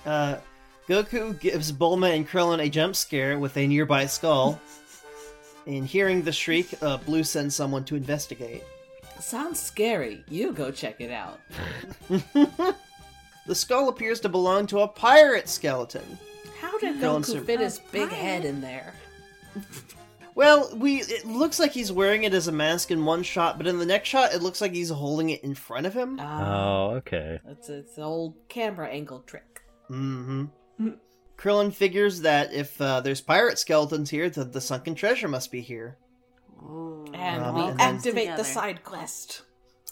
Uh, Goku gives Bulma and Krillin a jump scare with a nearby skull. and hearing the shriek, uh, Blue sends someone to investigate. Sounds scary. You go check it out. The skull appears to belong to a pirate skeleton. How did Krillin Goku sur- fit his big pirate? head in there? Well, we it looks like he's wearing it as a mask in one shot, but in the next shot, it looks like he's holding it in front of him. Ah, Oh, okay. it's it's the old camera angle trick. Mm-hmm. Krillin figures that if uh, there's pirate skeletons here, then the sunken treasure must be here. Ooh. And Um, we and then- activate the Together. side quest.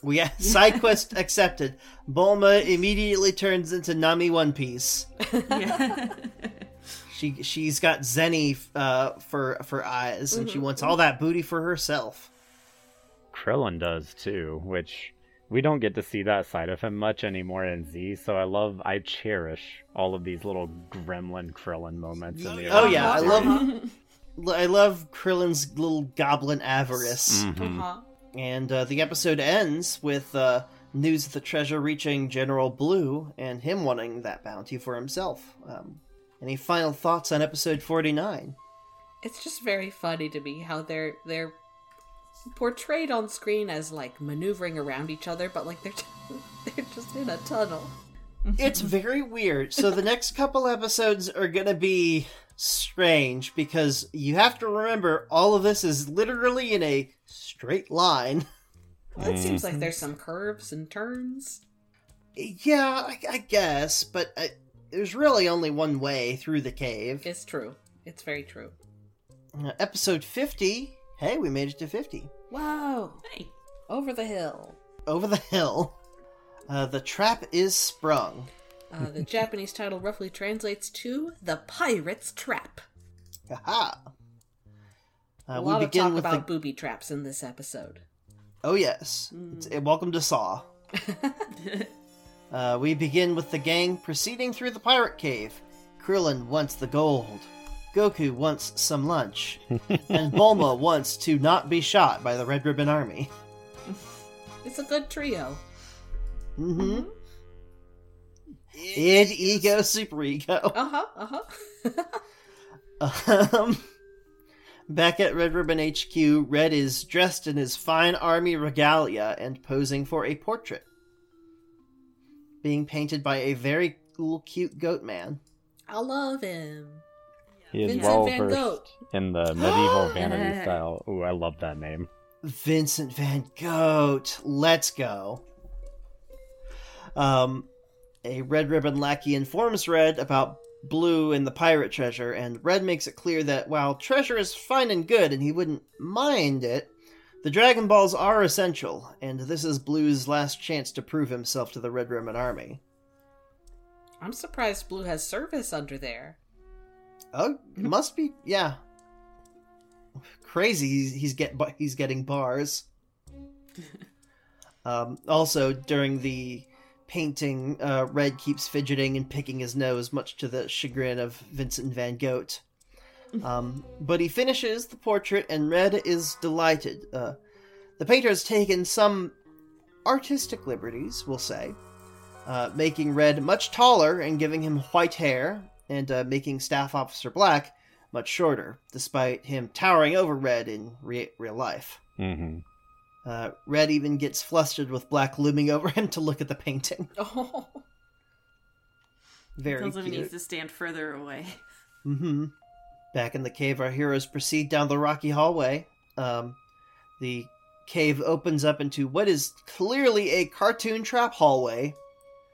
We (laughs) side quest accepted. Bulma immediately turns into Nami One Piece. Yeah. (laughs) (laughs) She she's got Zeni uh, for for eyes, and she wants all that booty for herself. Krillin does too, which we don't get to see that side of him much anymore in Z. So I love, I cherish all of these little gremlin Krillin moments in the. Oh yeah, I Uh-huh. love I love Krillin's little goblin avarice. Mhm. Uh-huh. And uh, the episode ends with uh, news of the treasure reaching General Blue and him wanting that bounty for himself. Um, any final thoughts on episode forty nine? It's just very funny to me how they're they're portrayed on screen as like maneuvering around each other, but like they're (laughs) they're just in a tunnel. it's (laughs) very weird. So the next couple episodes are gonna be strange because you have to remember all of this is literally in a straight line. (laughs) Well, it seems like there's some curves and turns. Yeah, I, I guess, but uh, there's really only one way through the cave. It's true. It's very true. Uh, episode 50. Hey, we made it to 50. Whoa! hey. Over the hill. Over the hill. Uh, the trap is sprung. Uh, the (laughs) Japanese title roughly translates to "The Pirate's Trap." Haha. Uh, A we lot of begin talk with about the. booby traps in this episode. Oh yes. It's- uh, welcome to Saw. (laughs) uh, we begin with the gang proceeding through the pirate cave. Krillin wants the gold. Goku wants some lunch. (laughs) and Bulma wants to not be shot by the Red Ribbon Army. (laughs) It's a good trio. Mm-hmm. Id, ego, super ego. Uh huh. Uh huh. (laughs) Um, back at Red Ribbon HQ, Red is dressed in his fine army regalia and posing for a portrait. Being painted by a very cool, cute goat man. I love him. He is Vincent well van versed Gogh. in the medieval (gasps) vanity style. Ooh, I love that name. Vincent Van Gogh. Let's go. Um, a Red Ribbon lackey informs Red about Blue and the pirate treasure, and Red makes it clear that while treasure is fine and good and he wouldn't mind it, the Dragon Balls are essential, and this is Blue's last chance to prove himself to the Red Ribbon Army. I'm surprised Blue has service under there. Oh, it must be yeah. Crazy, he's, he's get he's getting bars. (laughs) um, also, during the painting, uh, Red keeps fidgeting and picking his nose, much to the chagrin of Vincent Van Gogh. Um, but he finishes the portrait, and Red is delighted. Uh, the painter has taken some artistic liberties, we'll say, uh, making Red much taller and giving him white hair, and uh, making Staff Officer Black much shorter, despite him towering over Red in re- real life. hmm Uh, Red even gets flustered with Black looming over (laughs) him to look at the painting. (laughs) Oh, Very Tells him he needs to stand further away. Mm-hmm. Back in the cave, our heroes proceed down the rocky hallway. Um, the cave opens up into what is clearly a cartoon trap hallway.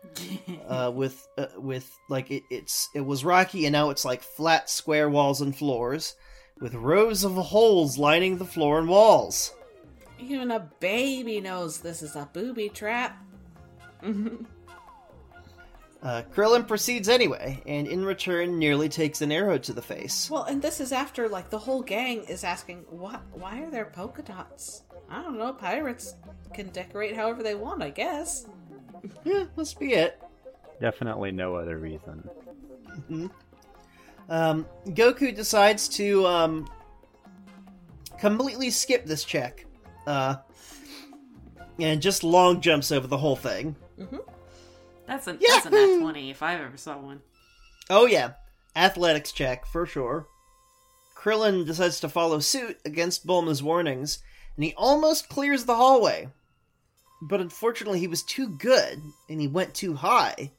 (laughs) uh, with uh, with like it, it's it was rocky and now it's like flat square walls and floors with rows of holes lining the floor and walls. even a baby knows this is a booby trap. (laughs) Uh, Krillin proceeds anyway, and in return nearly takes an arrow to the face. Well, and this is after like the whole gang is asking, "What? Why are there polka dots?" I don't know. Pirates can decorate however they want, I guess. Yeah, must be it. Definitely no other reason. Um, Goku decides to um, completely skip this check, uh, and just long jumps over the whole thing. That's a that's a nat twenty if I've ever saw one. Oh yeah, athletics check for sure. Krillin decides to follow suit against Bulma's warnings, and he almost clears the hallway. But unfortunately, he was too good, and he went too high.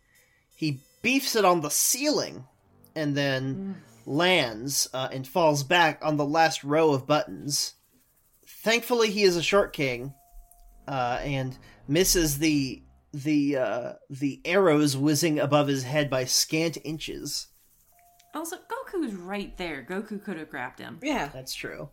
He beefs it on the ceiling, and then lands uh, and falls back on the last row of buttons. Thankfully, he is a short king, uh, and misses the the uh, the arrows whizzing above his head by scant inches. Also, Goku's right there. Goku could have grabbed him. Yeah. That's true.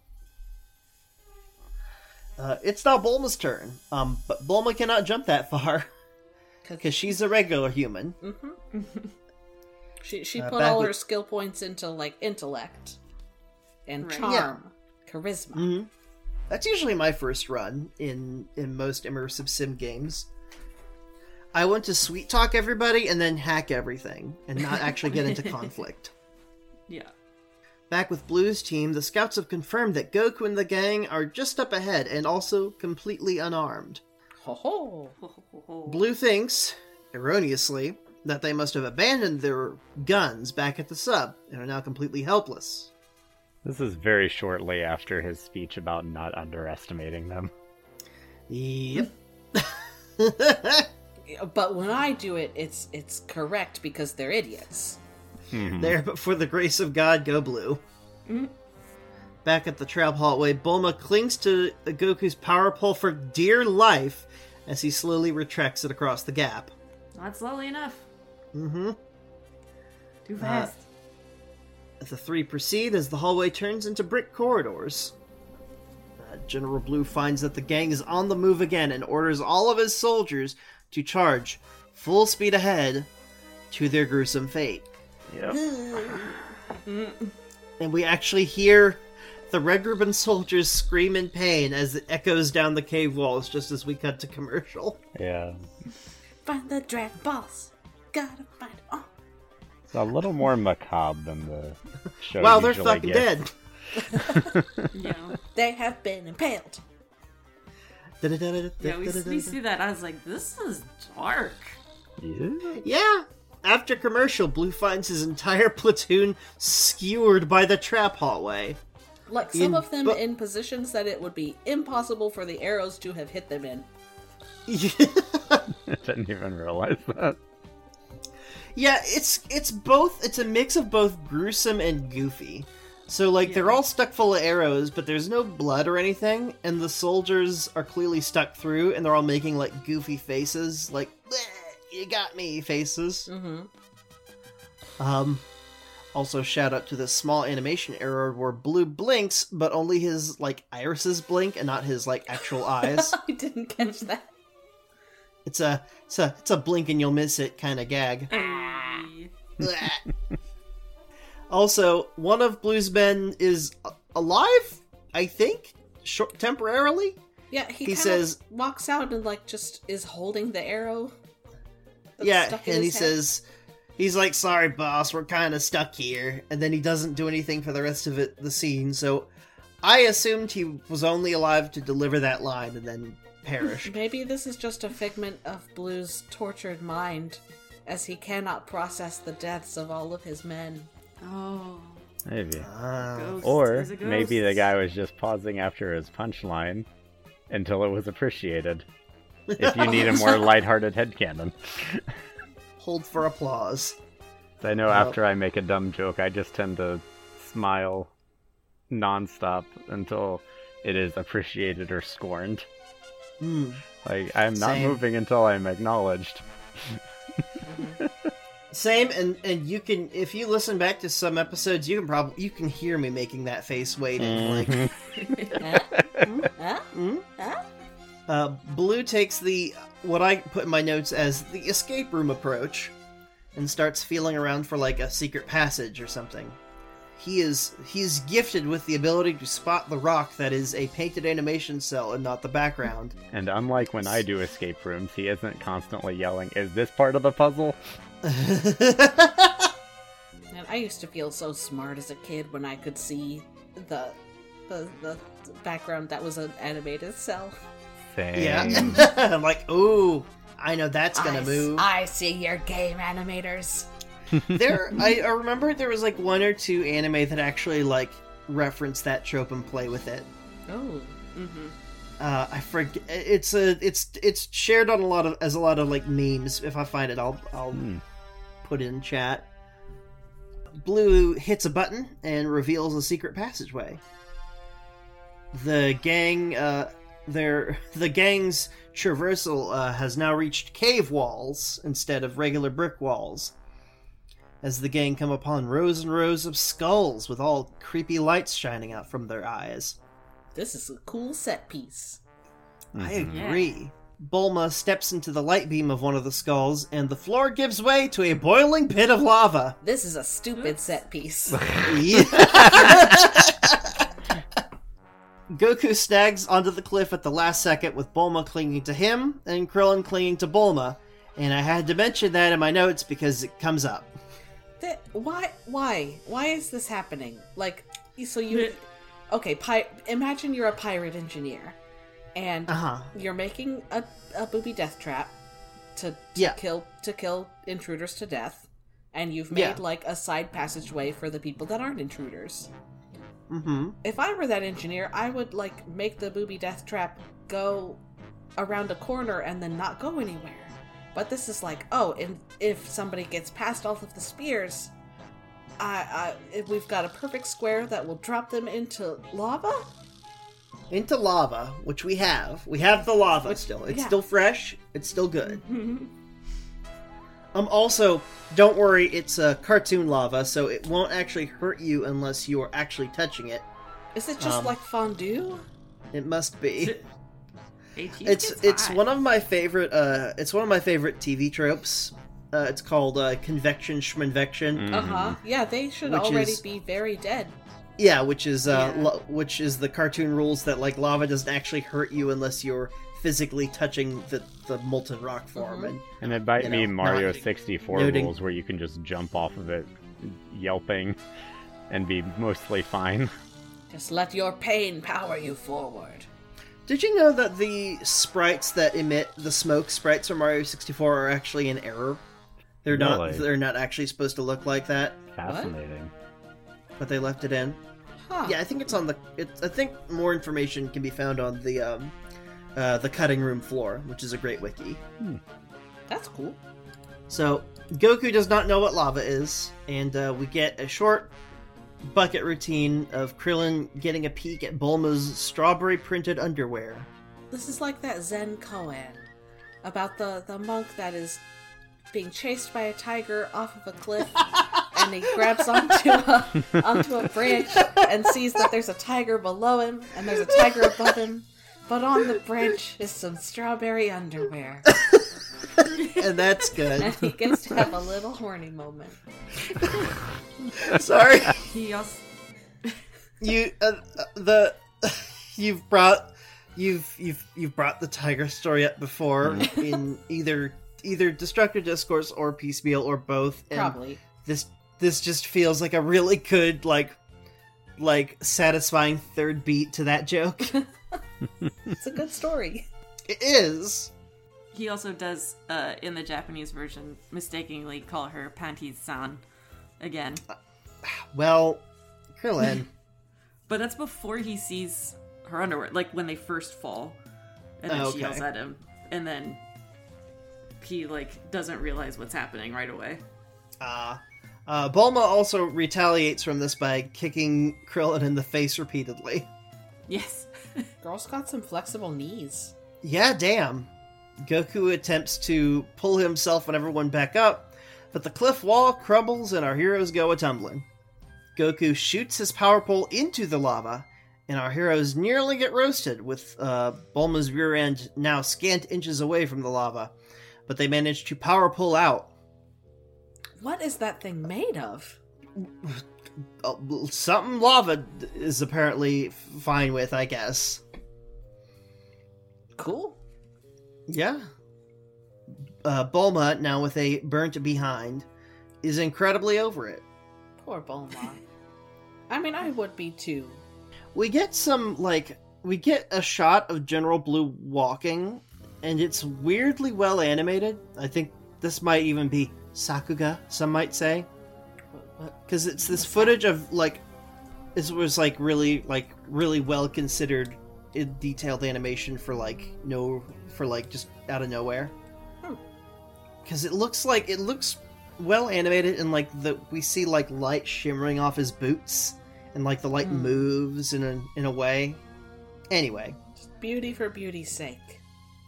Uh, it's now Bulma's turn, um, but Bulma cannot jump that far (laughs) because she's a regular human. (laughs) She she Uh, put all with- her skill points into like intellect and Right. charm, charisma. Mhm. That's usually my first run in in most immersive sim games. I want to sweet talk everybody and then hack everything and not actually get into (laughs) conflict. Yeah. Back with Blue's team, the scouts have confirmed that Goku and the gang are just up ahead and also completely unarmed. Ho ho. Blue thinks, erroneously, that they must have abandoned their guns back at the sub and are now completely helpless. This is very shortly after his speech about not underestimating them. Yep. (laughs) But when I do it, it's it's correct because they're idiots. (laughs) there, but for the grace of God, go blue. Back at the trap hallway, Bulma clings to Goku's power pole for dear life as he slowly retracts it across the gap. Not slowly enough. Mm-hmm. Too fast. The three proceed as the hallway turns into brick corridors. Uh, General Blue finds that the gang is on the move again and orders all of his soldiers to charge full speed ahead to their gruesome fate. Yep. And we actually hear the Red Ribbon soldiers scream in pain as it echoes down the cave walls just as we cut to commercial. Yeah. Find the Dragon Balls. Gotta find it all. It's a little more macabre than the show. wow, they're fucking gets. dead. (laughs) Yeah. They have been impaled. Yeah, we, we see that. I was like, this is dark. Yeah. Yeah. After commercial, Blue finds his entire (laughs) platoon skewered by the trap hallway. Like some In- of them but- in positions that it would be impossible for the arrows to have hit them in. I (laughs) (laughs) didn't even realize that. yeah, it's it's both. It's a mix of both gruesome and goofy. So like they're all stuck full of arrows, but there's no blood or anything, and the soldiers are clearly stuck through, and they're all making like goofy faces, like "you got me" faces. Mm-hmm. Um, also shout out to this small animation error where Blue blinks, but only his like irises blink and not his like actual eyes. (laughs) I didn't catch that. It's a it's a it's a blink and you'll miss it kind of gag. (laughs) Also, one of Blue's men is alive, I think, short temporarily. Yeah, he, He kind says- of walks out and like just is holding the arrow. that's yeah, stuck in and he head. says he's like, "Sorry, boss, we're kind of stuck here," and then he doesn't do anything for the rest of it the scene. So, I assumed he was only alive to deliver that line and then perish. (laughs) Maybe this is just a figment of Blue's tortured mind, as he cannot process the deaths of all of his men. Oh. Maybe. Ghost. Or maybe the guy was just pausing after his punchline until it was appreciated. If you need a more (laughs) lighthearted headcanon. (laughs) hold for applause. I know Well- after I make a dumb joke, I just tend to smile nonstop until it is appreciated or scorned. Hmm. Like, I'm not Same. moving until I'm acknowledged. (laughs) Same, and and you can if you listen back to some episodes, you can probably you can hear me making that face waiting. Like, Huh? Huh? hmm? Uh, Blue takes the what I put in my notes as the escape room approach, and starts feeling around for like a secret passage or something. He is he is gifted with the ability to spot the rock that is a painted animation cell and not the background. And unlike when I do escape rooms, he isn't constantly yelling, Is this part of the puzzle? And I used to feel so smart as a kid when I could see the the, the background that was an animated cell. Same. yeah, (laughs) (laughs) I'm like, ooh, I know that's gonna I, move. I see your game animators. there I, I remember there was like one or two anime that actually like reference that trope and play with it Oh. Mm-hmm. uh i forget it's a it's it's shared on a lot of as a lot of like memes if i find it i'll i'll Hmm. Put in chat blue hits a button and reveals a secret passageway the gang uh their (laughs) the gang's traversal uh, has now reached cave walls instead of regular brick walls as the gang come upon rows and rows of skulls with all creepy lights shining out from their eyes. This is a cool set piece. I Mhm. agree. Bulma steps into the light beam of one of the skulls, and the floor gives way to a boiling pit of lava. This is a stupid set piece. (laughs) Goku snags onto the cliff at the last second with Bulma clinging to him and Krillin clinging to Bulma. And I had to mention that in my notes because it comes up. Th- why? Why? Why is this happening? Like, so you? Okay, pi- imagine you're a pirate engineer, and Uh huh. you're making a, a booby death trap to, to Yeah. kill to kill intruders to death, and you've made Yeah. like a side passageway for the people that aren't intruders. Mm hmm. If I were that engineer, I would like make the booby death trap go around a corner and then not go anywhere. But this is like, oh, and if somebody gets past all of the spears, I, I if we've got a perfect square that will drop them into lava. Into lava, which we have. We have the lava Which- still. It's yeah. still fresh. It's still good. (laughs) Um. Also, don't worry. It's a cartoon lava, so it won't actually hurt you unless you are actually touching it. Is it just Um, like fondue? It must be. (laughs) It's it's hot. one of my favorite. Uh, it's one of my favorite TV tropes. Uh, it's called uh, convection schminvection. Uh huh. Yeah, they should already is- be very dead. Yeah, which is uh, Yeah. lo- which is the cartoon rules that like lava doesn't actually hurt you unless you're physically touching the the molten rock form. Mhm. And And it might You be know, Mario 64 noting- rules where you can just jump off of it, yelping, and be mostly fine. Just let your pain power you forward. did you know that the sprites that emit the smoke sprites from Mario 64 are actually in error? They're not. They're not actually supposed to look like that, Fascinating. but they left it in. Huh. Yeah, I think it's on the. It, I think more information can be found on the um, uh, the cutting room floor, which is a great wiki. That's cool. So Goku does not know what lava is, and uh, we get a short bucket routine of Krillin getting a peek at Bulma's strawberry printed underwear. This is like that Zen koan about the the monk that is being chased by a tiger off of a cliff, (laughs) and he grabs onto a onto a branch and sees that there's a tiger below him and there's a tiger above him, but on the branch is some strawberry underwear, And that's good. and he gets to have a little horny moment. Sorry, He also you uh, the you've brought you've you've you've brought the tiger story up before in either either destructive discourse or piecemeal or both. and Probably. this this just feels like a really good like like satisfying third beat to that joke. (laughs) It's a good story. it is. he also does uh, in the Japanese version mistakenly call her panties san again, Well, Krillin. (laughs) but that's before he sees her underwear. Like when they first fall, and then Oh, she yells at him, and then he like doesn't realize what's happening right away. Uh, uh, Bulma also retaliates from this by kicking Krillin in the face repeatedly. Yes. (laughs) Girl's got some flexible knees. Yeah, damn. Goku attempts to pull himself and everyone back up, but the cliff wall crumbles and our heroes go a tumbling. Goku shoots his power pole into the lava, and our heroes nearly get roasted, with uh, Bulma's rear end now scant inches away from the lava. But they manage to power pull out. What is that thing made of? Uh, something lava is apparently fine with, I guess. Cool. Yeah. Uh, Bulma, now with a burnt behind, is incredibly over it. Poor Bulma. I mean, I would be too. We get some, like, we get a shot of General Blue walking, and it's weirdly well animated. I think this might even be Sakuga, some might say. What, what? Because it's this footage of, like, this was, like, really, like, really well considered detailed animation for, like, no, for, like, just out of nowhere. Hmm. Because it looks like, it looks well animated, and, like, the, we see, like, light shimmering off his boots, and, like, the light Hmm. moves in a, in a way. Anyway, Just beauty for beauty's sake.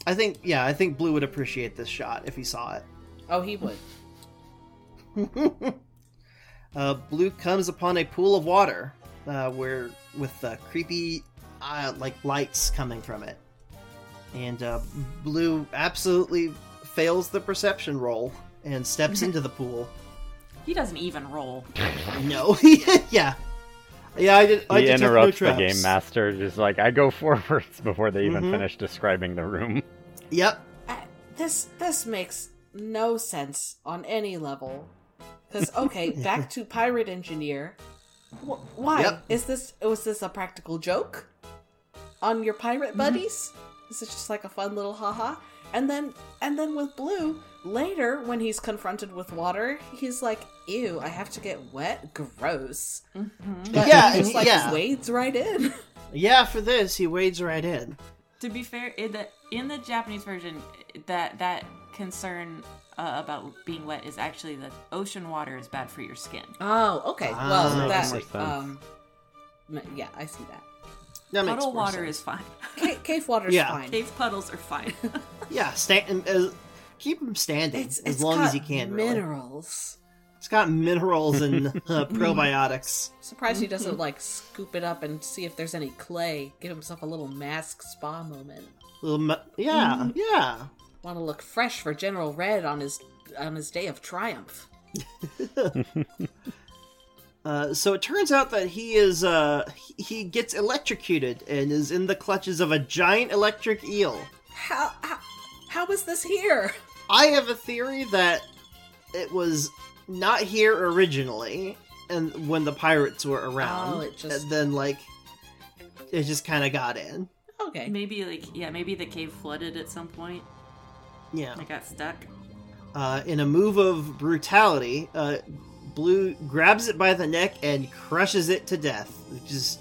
I think, yeah, I think Blue would appreciate this shot if he saw it. Oh, he would. (laughs) uh, Blue comes upon a pool of water, uh, where with uh, creepy, uh, like lights coming from it, and uh, Blue absolutely fails the perception roll and steps (laughs) into the pool. He doesn't even roll. (laughs) No, yeah, yeah, I did. I he detect no interrupts the game master, just like, I go forwards before they even Mhm. finish describing the room. Yep. Uh, this this makes no sense on any level. Because (laughs) okay, back to pirate engineer. Wh- why Yep. is this? Was this a practical joke on your pirate mm-hmm. buddies? Is it just like a fun little haha? And then and then with Blue later, when he's confronted with water, he's like, "Ew, I have to get wet. Gross." Mm-hmm. But Yeah, he just like yeah. wades right in. (laughs) Yeah, for this he wades right in. To be fair, in the in the Japanese version, that that concern uh, about being wet is actually that ocean water is bad for your skin. Oh, okay. Ah, well, makes that um, yeah, I see that. That makes Puddle more water sense. is fine. (laughs) Ca- cave water's Yeah. fine. Cave puddles are fine. (laughs) Yeah, stand. Uh, keep him standing It's, as it's long got as you can. Really. Minerals. It's got minerals and uh, (laughs) probiotics. Surprised he doesn't like scoop it up and see if there's any clay. Give himself a little mask spa moment. Little me- yeah, Mm-hmm. yeah. Want to look fresh for General Red on his on his day of triumph. (laughs) (laughs) Uh, so it turns out that he is uh, he- he gets electrocuted and is in the clutches of a giant electric eel. How how, how is this here? I have a theory that it was not here originally, and when the pirates were around, Oh, it just- and then like it just kind of got in. Okay. Maybe like yeah, maybe the cave flooded at some point. Yeah. I got stuck. Uh, in a move of brutality, uh, Blue grabs it by the neck and crushes it to death, which is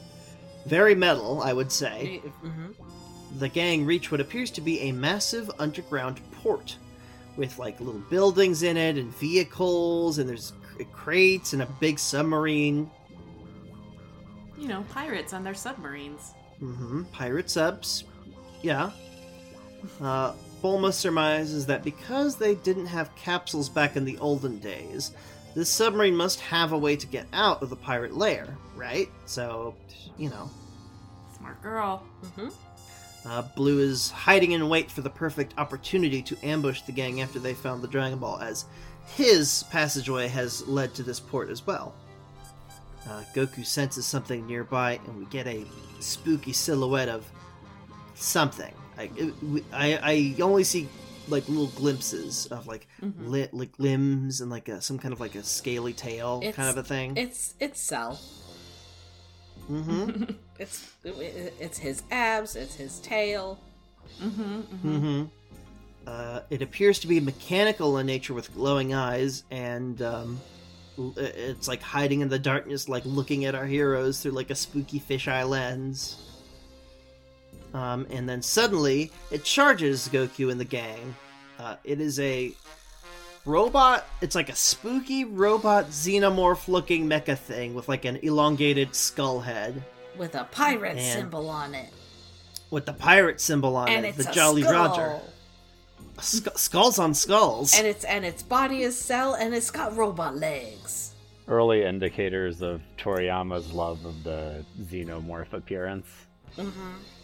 very metal, I would say. hmm The gang reach what appears to be a massive underground port with like little buildings in it and vehicles, and there's cr- crates and a big submarine. You know, pirates on their submarines. Mm hmm. Pirate subs. Yeah. Uh, Bulma surmises that because they didn't have capsules back in the olden days, this submarine must have a way to get out of the pirate lair, right? So, you know, Smart girl. hmm uh, Blue is hiding in wait for the perfect opportunity to ambush the gang after they found the Dragon Ball, as his passageway has led to this port as well. Uh, Goku senses something nearby, and we get a spooky silhouette of something. I, I, I only see like little glimpses of like li- like limbs and like a, some kind of like a scaly tail It's- kind of a thing. It's it's Cell. mm-hmm. (laughs) It's it's his abs. It's his tail. Mm-hmm. Uh, it appears to be mechanical in nature with glowing eyes, and um, it's like hiding in the darkness, like looking at our heroes through like a spooky fisheye lens. Um, and then suddenly, it charges Goku and the gang. Uh, it is a robot. It's like a spooky robot xenomorph-looking mecha thing with like an elongated skull head with a pirate And- symbol on it. with the pirate symbol on And it, it's the a Jolly skull. Roger. Sk- skulls on skulls. And it's and its body is Cell, and it's got robot legs. Early indicators of Toriyama's love of the xenomorph appearance.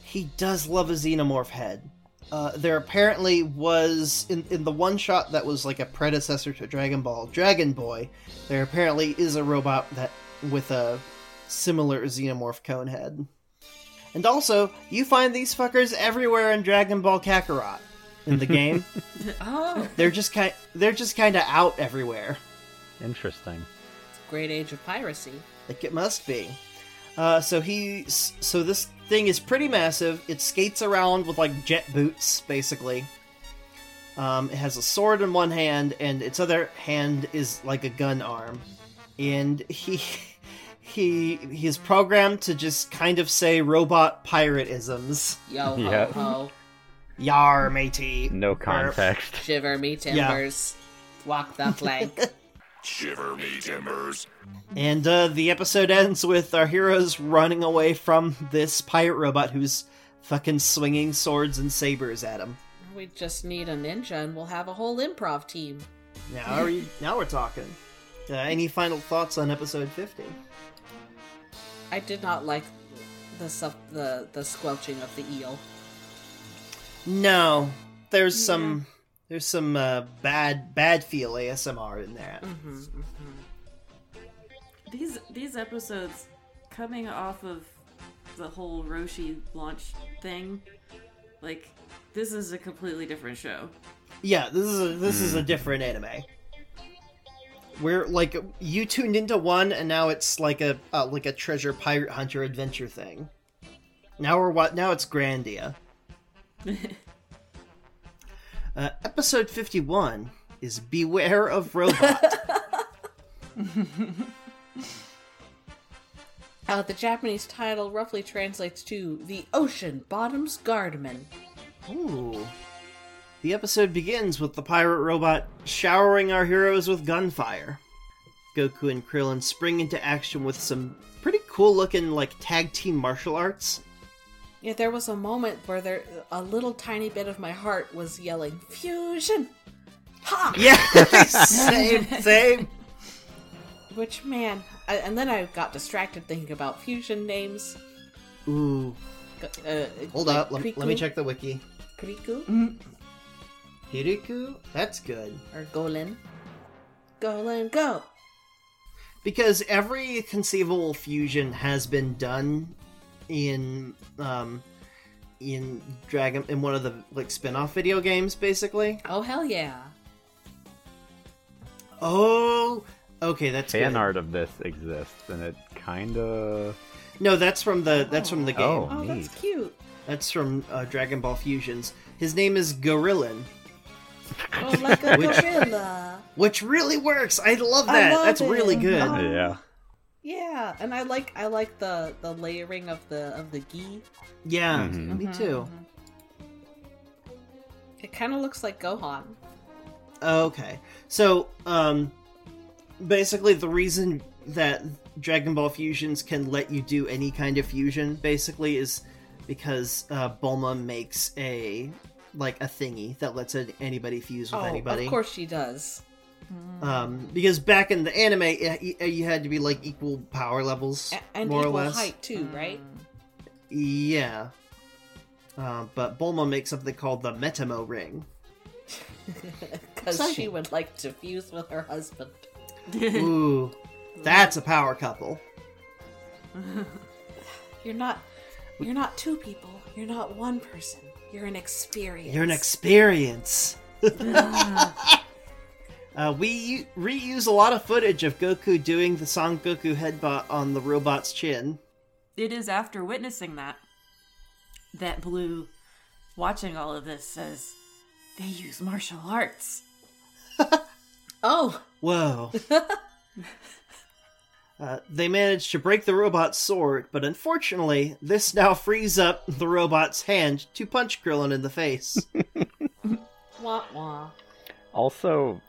He does love a xenomorph head. Uh, there apparently was in in the one shot that was like a predecessor to Dragon Ball, Dragon Boy. There apparently is a robot that with a similar xenomorph cone head. And also, you find these fuckers everywhere in Dragon Ball Kakarot in the (laughs) game. Oh, they're just kind they're just kind of out everywhere. Interesting. great age of piracy. Like it must be. Uh, so he, so this thing is pretty massive. It skates around with like jet boots, basically. Um, it has a sword in one hand, and its other hand is like a gun arm. And he, (laughs) he, he's programmed to just kind of say robot pirate isms. Yo ho Yeah. ho, Yar, matey. No Or- context. shiver me timbers, walk the plank. (laughs) Shiver me timbers. And uh, the episode ends with our heroes running away from this pirate robot who's fucking swinging swords and sabers at him. we just need a ninja, and we'll have a whole improv team. Now, are you, now we're talking. Uh, any final thoughts on episode 50? I did not like the suff- the the squelching of the eel. No, there's some there's some uh, bad bad feel ASMR in that. These these episodes coming off of the whole Roshi launch thing, like this is a completely different show. Yeah, this is a, this is a different anime. We're like you tuned into one, and now it's like a uh, like a treasure pirate hunter adventure thing. Now we're what? Now it's Grandia. (laughs) uh, episode fifty one is Beware of Robot. (laughs) Uh, the Japanese title roughly translates to "The Ocean Bottom's Guardman." Ooh. The episode begins with the pirate robot showering our heroes with gunfire. Goku and Krillin spring into action with some pretty cool looking like tag team martial arts. Yeah, there was a moment where there a little tiny bit of my heart was yelling "Fusion!" Ha! Yeah, (laughs) same, (laughs) same. Which man? I, and then I got distracted thinking about fusion names. Ooh, Uh, hold like up, let, let me check the wiki. Kuriku Hiriku? That's good. or Golin. Golin, go! because every conceivable fusion has been done in um in Dragon in one of the like spin-off video games basically. Oh, hell yeah. Oh, okay, that's Fan good. art of this exists, and it kind of. No, that's from the that's from the game. Oh. Oh, that's cute. That's from uh, Dragon Ball Fusions. His name is Gorillin, Oh, like a (laughs) Which- gorilla. which really works. I love I that. love that's it. really good. Oh. Yeah. Yeah, and I like I like the the layering of the of the gi. Yeah, Mhm. me too. It kind of looks like Gohan. Okay. So, um basically the reason that Dragon Ball Fusions can let you do any kind of fusion basically is because uh Bulma makes a like a thingy that lets anybody fuse with oh, anybody. of course she does. Um because back in the anime it, you- you had to be like equal power levels A- and more equal or less. height too, right? Yeah. Uh, but Bulma makes something called the Metamo ring. (laughs) Because she would like to fuse with her husband. (laughs) (laughs) Ooh, that's a power couple. You're not you're not two people. You're not one person. You're an experience. You're an experience. Uh, we reuse a lot of footage of Goku doing the Son Goku headbutt on the robot's chin. It is after witnessing that that Blue, watching all of this, says they use martial arts. (laughs) Oh, Whoa. (laughs) Uh, they managed to break the robot's sword, but unfortunately, this now frees up the robot's hand to punch Krillin in the face. (laughs) wah wah. Also,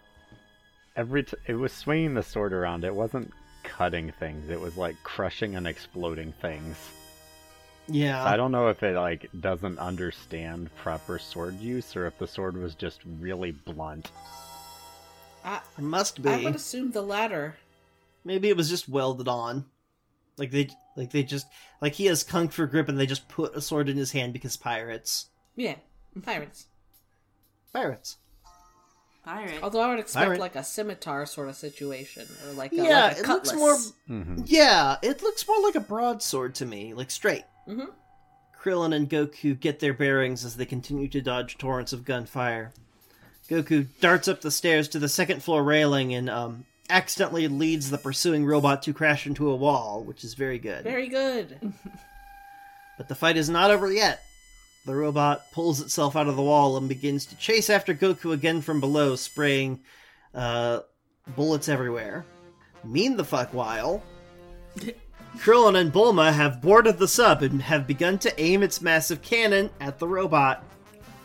every t- it was swinging the sword around. It wasn't cutting things. It was like crushing and exploding things. yeah. I don't know if it like doesn't understand proper sword use or if the sword was just really blunt. I, It must be. I would assume the latter. Maybe it was just welded on. Like they like they just like he has kung fu grip and they just put a sword in his hand because pirates. Yeah, pirates. Pirates. Pirate. Although I would expect Pirate. like a scimitar sort of situation, or like a, Yeah, like a it looks cutlass. more hmm Yeah, it looks more like a broadsword to me, like straight. Mhm. Krillin and Goku get their bearings as they continue to dodge torrents of gunfire. Goku darts up the stairs to the second floor railing and um, accidentally leads the pursuing robot to crash into a wall, which is very good. Very good. But the fight is not over yet. The robot pulls itself out of the wall and begins to chase after Goku again from below, spraying uh, bullets everywhere. Mean the fuck while, (laughs) Krillin and Bulma have boarded the sub and have begun to aim its massive cannon at the robot.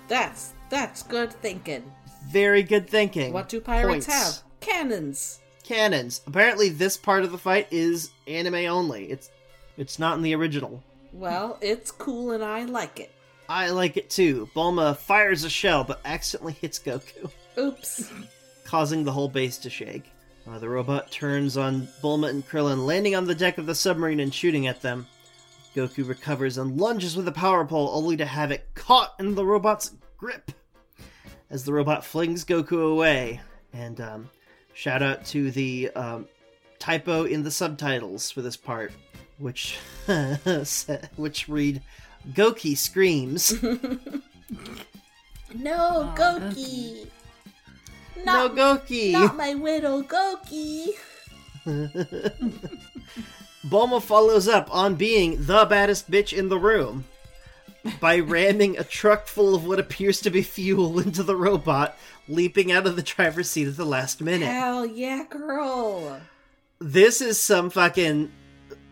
That's that's good thinking. Very good thinking. What do pirates Points. have? Cannons. Cannons. Apparently, this part of the fight is anime only. It's it's not in the original. Well, it's cool and I like it. I like it too. Bulma fires a shell but accidentally hits Goku. Oops. causing the whole base to shake. Uh, the robot turns on Bulma and Krillin, landing on the deck of the submarine and shooting at them. Goku recovers and lunges with a power pole, only to have it caught in the robot's grip. As the robot flings Goku away, and um, shout out to the um, typo in the subtitles for this part, which (laughs) which read Goki screams. (laughs) No, Aw, Goki. no Not, Goki. not my widow Goki. (laughs) Bulma follows up on being the baddest bitch in the room by (laughs) ramming a truck full of what appears to be fuel into the robot, leaping out of the driver's seat at the last minute. Hell yeah, girl. This is some fucking,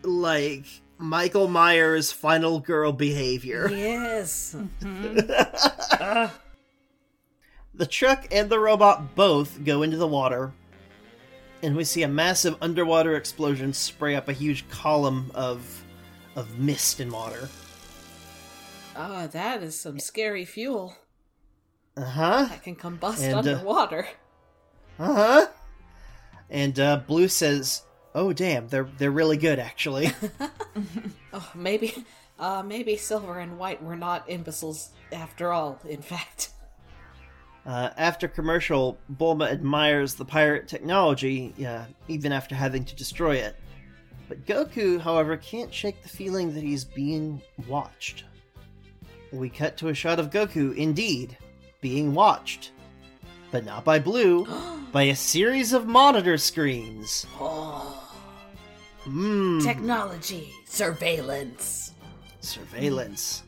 like, Michael Myers final girl behavior. Yes. (laughs) The truck and the robot both go into the water, and we see a massive underwater explosion spray up a huge column of of mist and water. Oh, that is some scary fuel Uh huh. that can combust And, uh, underwater. Uh huh. And uh, Blue says, "Oh damn, they're they're really good actually." (laughs) Oh, maybe Uh, maybe Silver and White were not imbeciles after all, in fact. Uh, after commercial, Bulma admires the pirate technology, yeah, even after having to destroy it. But Goku, however, can't shake the feeling that he's being watched. We cut to a shot of Goku, indeed, being watched. But not by Blue, (gasps) by a series of monitor screens. Oh, Hmm. technology, surveillance. Surveillance.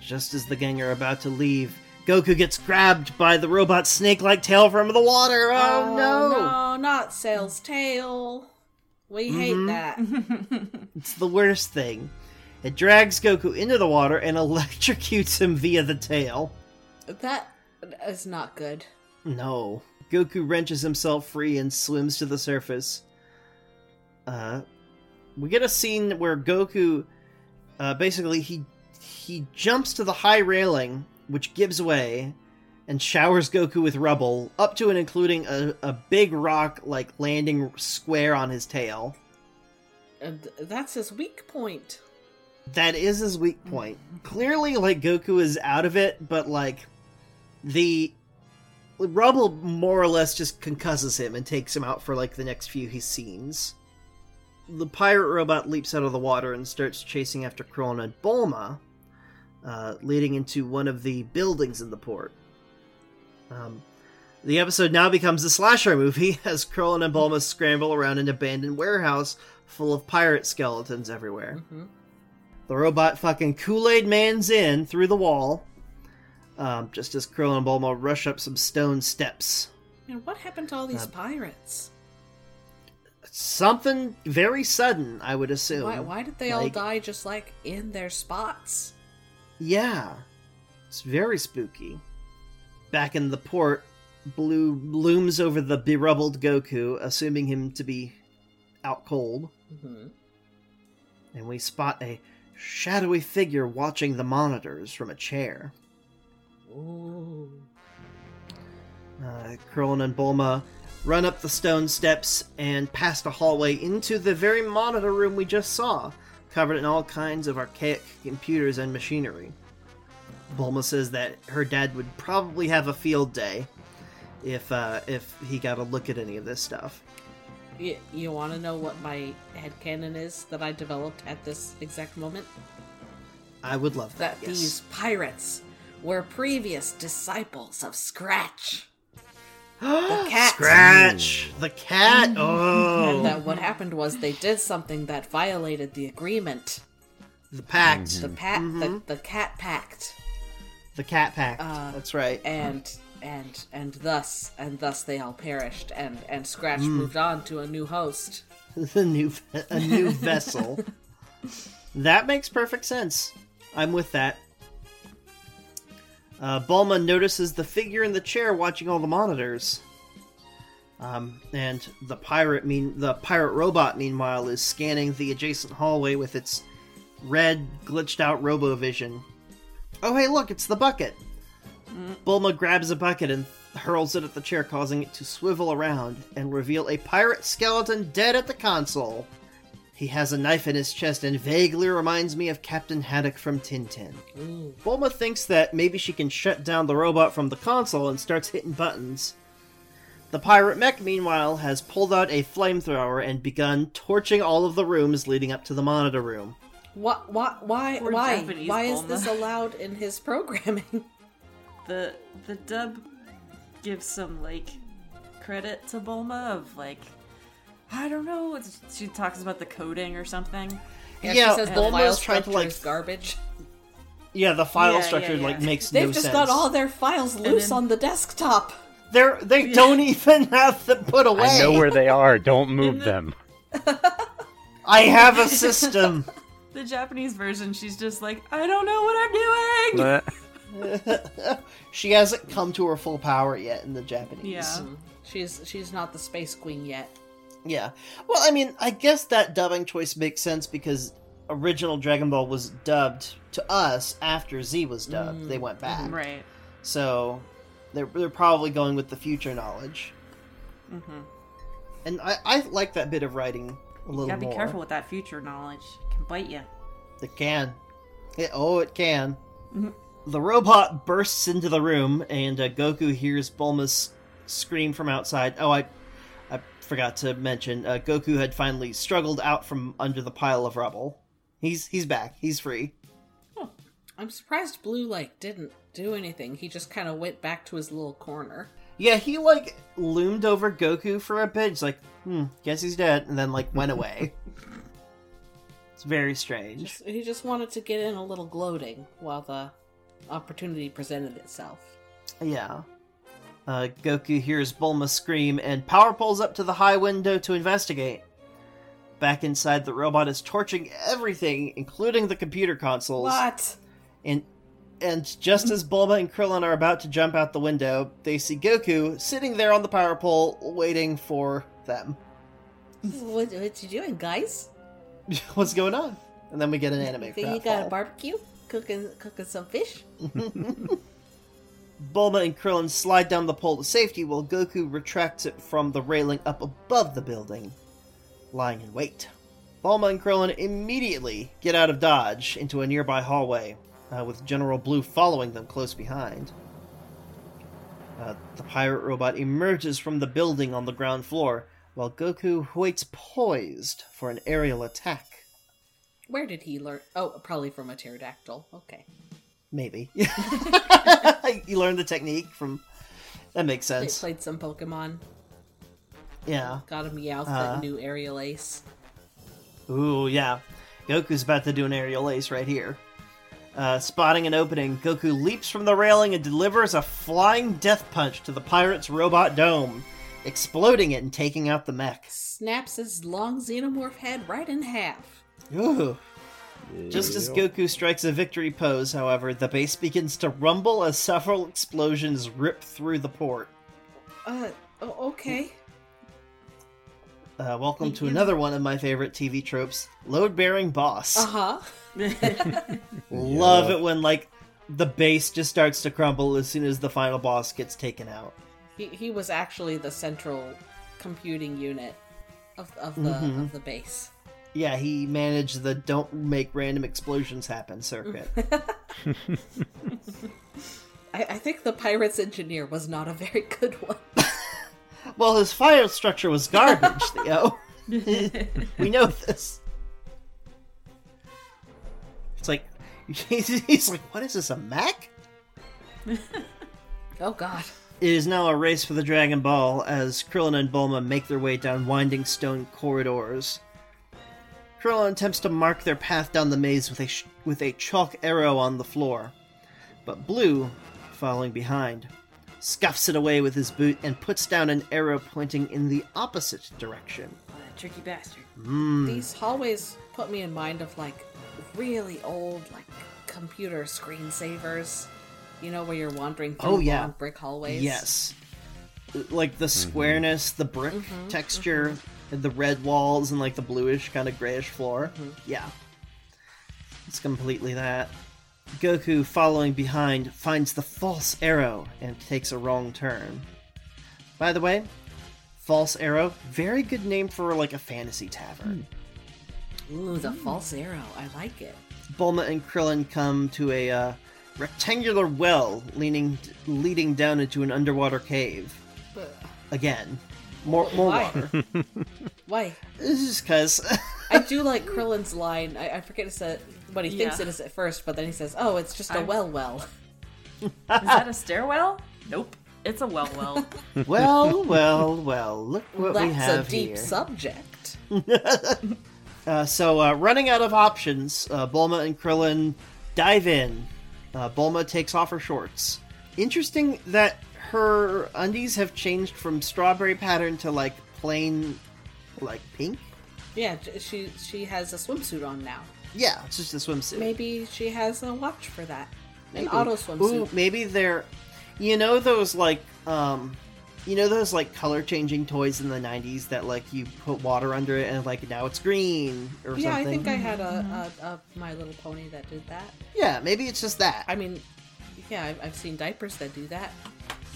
Just as the gang are about to leave, Goku gets grabbed by the robot snake like tail from the water. Oh, no. No, not Sail's tail. We hate Mhm. that. (laughs) It's the worst thing. It drags Goku into the water and (laughs) electrocutes him via the tail. that is not good. No. Goku wrenches himself free and swims to the surface. Uh, we get a scene where Goku, uh, basically he he jumps to the high railing, which gives way, and showers Goku with rubble, up to and including a, a big rock like landing square on his tail. And that's his weak point. That is his weak point. Clearly, like Goku is out of it, but like the rubble more or less just concusses him and takes him out for like the next few he scenes. The pirate robot leaps out of the water and starts chasing after Krillin and Bulma, uh, leading into one of the buildings in the port. Um, the episode now becomes a slasher movie (laughs) as Krillin and Bulma scramble around an abandoned warehouse full of pirate skeletons everywhere. Mhm. The robot fucking Kool Aid Man's in through the wall, um, just as Krillin and Bulma rush up some stone steps. And what happened to all these Uh, pirates? Something very sudden, I would assume. Why, why did they all die just like in their spots? Yeah, it's very spooky. Back in the port, Blue looms over the berubbled Goku, assuming him to be out cold, Mm-hmm. and we spot a shadowy figure watching the monitors from a chair. Ooh. Uh, Krillin and Bulma run up the stone steps and past a hallway into the very monitor room we just saw, covered in all kinds of archaic computers and machinery. Bulma says that her dad would probably have a field day if uh, if he got a look at any of this stuff. You, you want to know what my head headcanon is that I developed at this exact moment? I would love that. That yes. these pirates were previous disciples of Scratch. The (gasps) cat. Scratch the cat. Mm-hmm. Oh, And that what happened was they did something that violated the agreement. the pact, The mm-hmm. pat the, mm-hmm. the cat pact. the cat pact. Uh, That's right. And and and thus and thus they all perished and and Scratch mm. moved on to a new host. (laughs) the new a new (laughs) vessel. That makes perfect sense. I'm with that. Uh, Bulma notices the figure in the chair watching all the monitors. Um, and the pirate mean the pirate robot meanwhile is scanning the adjacent hallway with its red glitched out robovision. Oh hey look, it's the bucket. Bulma grabs a bucket and hurls it at the chair, causing it to swivel around and reveal a pirate skeleton dead at the console. He has a knife in his chest and vaguely reminds me of Captain Haddock from Tintin. Bulma thinks that maybe she can shut down the robot from the console and starts hitting buttons. The pirate mech, meanwhile, has pulled out a flamethrower and begun torching all of the rooms leading up to the monitor room. What why why Poor why Japanese why is this allowed in his programming? (laughs) the the dub gives some like credit to Bulma of like I don't know. It's, she talks about the coding or something. Yeah, Yeah, she says the Bulma's file trying to, like, is garbage. Yeah, the file Yeah, yeah, structure yeah. like makes no sense. They've just got all their files loose then- on the desktop. They're they don't even have them put away. I know where they are. Don't move the- them. (laughs) I have a system. (laughs) The Japanese version, she's just like, I don't know what I'm doing. (laughs) she hasn't come to her full power yet in the Japanese. Yeah. She's she's not the space queen yet. Yeah. Well, I mean, I guess that dubbing choice makes sense because original Dragon Ball was dubbed to us after Z was dubbed. They went back. Right. So they're they're probably going with the future knowledge. Mm-hmm. And I, I like that bit of writing a little You gotta be more. careful with that future knowledge. It can bite you. It can. It, oh, it can. The robot bursts into the room, and uh, Goku hears Bulma's scream from outside. Oh, I, I forgot to mention. Uh, Goku had finally struggled out from under the pile of rubble. He's he's back. He's free. I'm surprised Blue like didn't do anything. He just kind of went back to his little corner. Yeah, he like loomed over Goku for a bit. He's like, hmm, guess he's dead, and then like went away. (laughs) it's very strange. Just, he just wanted to get in a little gloating while the opportunity presented itself. Yeah. Uh, Goku hears Bulma scream and power pulls up to the high window to investigate. Back inside, the robot is torching everything, including the computer consoles. What? And and just as Bulma and Krillin are about to jump out the window, they see Goku sitting there on the power pole, waiting for them. What, what you doing, guys? (laughs) What's going on? And then we get an anime. Think you crowd got a barbecue? Cooking cooking some fish? (laughs) Bulma and Krillin slide down the pole to safety while Goku retracts it from the railing up above the building, lying in wait. Bulma and Krillin immediately get out of Dodge into a nearby hallway, uh, with General Blue following them close behind. Uh, the pirate robot emerges from the building on the ground floor, while Goku waits poised for an aerial attack. Where did he learn? Oh, probably from a pterodactyl. Okay. Maybe. (laughs) (laughs) you learned the technique from. That makes They sense. played some Pokemon. Yeah. Got a Meowth Uh. that knew Aerial Ace. Ooh, yeah. Goku's about to do an aerial ace right here. Uh, spotting an opening, Goku leaps from the railing and delivers a flying death punch to the pirate's robot dome, exploding it and taking out the mech. Snaps his long xenomorph head right in half. Ooh. Just as Goku strikes a victory pose, however, the base begins to rumble as several explosions rip through the port. Uh, oh, okay. Uh, welcome to another one of my favorite TV tropes load bearing boss. Uh huh. (laughs) (laughs) Love it when, like, the base just starts to crumble as soon as the final boss gets taken out. He, he was actually the central computing unit of, of the Mm-hmm. of the base. Yeah, he managed the don't make random explosions happen circuit. (laughs) I, I think the pirate's engineer was not a very good one. (laughs) well, his fire structure was garbage, (laughs) Theo. we know this. It's like, he's like, what is this, a Mac? Oh God. It is now a race for the Dragon Ball as Krillin and Bulma make their way down winding stone corridors. Krillin attempts to mark their path down the maze with a sh- with a chalk arrow on the floor, but Blue, following behind, scuffs it away with his boot and puts down an arrow pointing in the opposite direction. Oh, what a tricky bastard. Hmm. These hallways put me in mind of like really old like computer screensavers. You know where you're wandering through Oh, yeah. long brick hallways. Yes. Like the mm-hmm. squareness, the brick mm-hmm. texture, mm-hmm. And the red walls, and like the bluish, kind of grayish floor. Mm-hmm. Yeah. It's completely that. Goku, following behind, finds the false arrow and takes a wrong turn. By the way, false arrow, very good name for like a fantasy tavern. Hmm. Ooh, the hmm. false arrow. I like it. Bulma and Krillin come to a uh, rectangular well leaning, leading down into an underwater cave. But Again, more more Why? water. (laughs) why? This is because I do (laughs) like Krillin's line. I, I forget to say what he thinks Yeah. it is at first, but then he says, "Oh, it's just a I'm- well, well." Is that a stairwell? Nope. It's a well well. (laughs) well, well, well. Look what we have That's a deep here. subject. Uh, so, uh, running out of options, uh, Bulma and Krillin dive in. Uh, Bulma takes off her shorts. Interesting that her undies have changed from strawberry pattern to like plain, like pink. Yeah, she she has a swimsuit on now. Yeah, it's just a swimsuit. Maybe she has a watch for that. Maybe. An auto swimsuit. Ooh, maybe they're, you know, those like, um, you know, those like color changing toys in the '90s that like you put water under it and like now it's green or something. Yeah, I think I had a, a, a My Little Pony that did that. Yeah, maybe it's just that. I mean, yeah, I've, I've seen diapers that do that,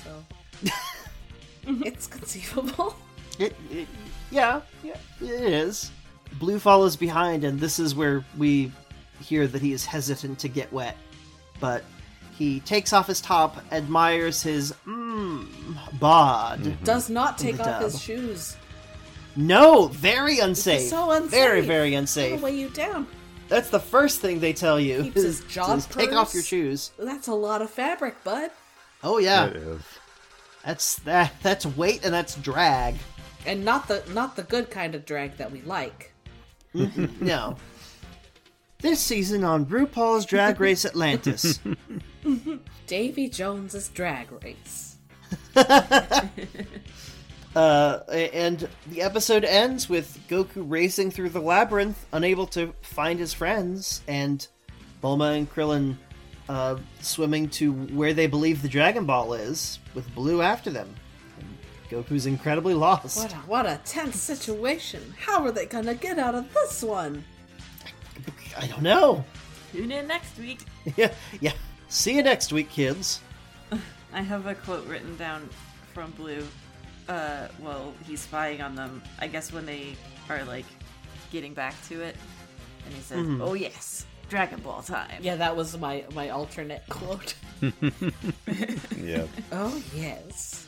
so (laughs) it's conceivable. It, it, yeah, yeah, it is. Blue follows behind, and this is where we hear that he is hesitant to get wet, but he takes off his top, admires his mmm bod. Mm-hmm. Does not take the off his shoes. No, very unsafe. so unsafe. Very, very It'll unsafe. weigh you down. That's the first thing they tell you. Keeps his (laughs) is- jaw is take off your shoes. That's a lot of fabric, bud. Oh yeah, It is. that's that. That's weight and that's drag. And not the not the good kind of drag that we like. No. This season on RuPaul's Drag Race Atlantis. (laughs) Davy Jones's drag race. (laughs) Uh, and the episode ends with Goku racing through the labyrinth, unable to find his friends, and Bulma and Krillin uh, swimming to where they believe the Dragon Ball is, with Blue after them. And Goku's incredibly lost. What a what a tense situation. How are they gonna get out of this one? I don't know. Tune in next week. (laughs) yeah, yeah. See you next week, kids. (laughs) I have a quote written down from Blue. Uh, well, he's spying on them. I guess when they are like getting back to it, and he says, "Oh yes, Dragon Ball time." Yeah, that was my my alternate (laughs) quote. (laughs) Yeah. Oh yes.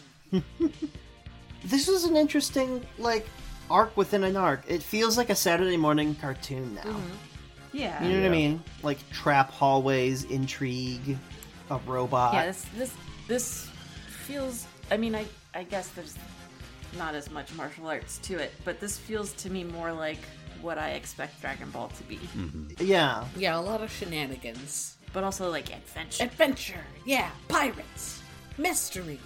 This is an interesting, like, arc within an arc. It feels like a Saturday morning cartoon now. Mm-hmm. yeah, You know what I mean? Like trap hallways, intrigue, a robot. yeah. This this this feels. I mean, I I guess there's not as much martial arts to it, but this feels to me more like what I expect Dragon Ball to be, Yeah. Yeah, a lot of shenanigans. but also like adventure. Adventure. Yeah, pirates. Mystery.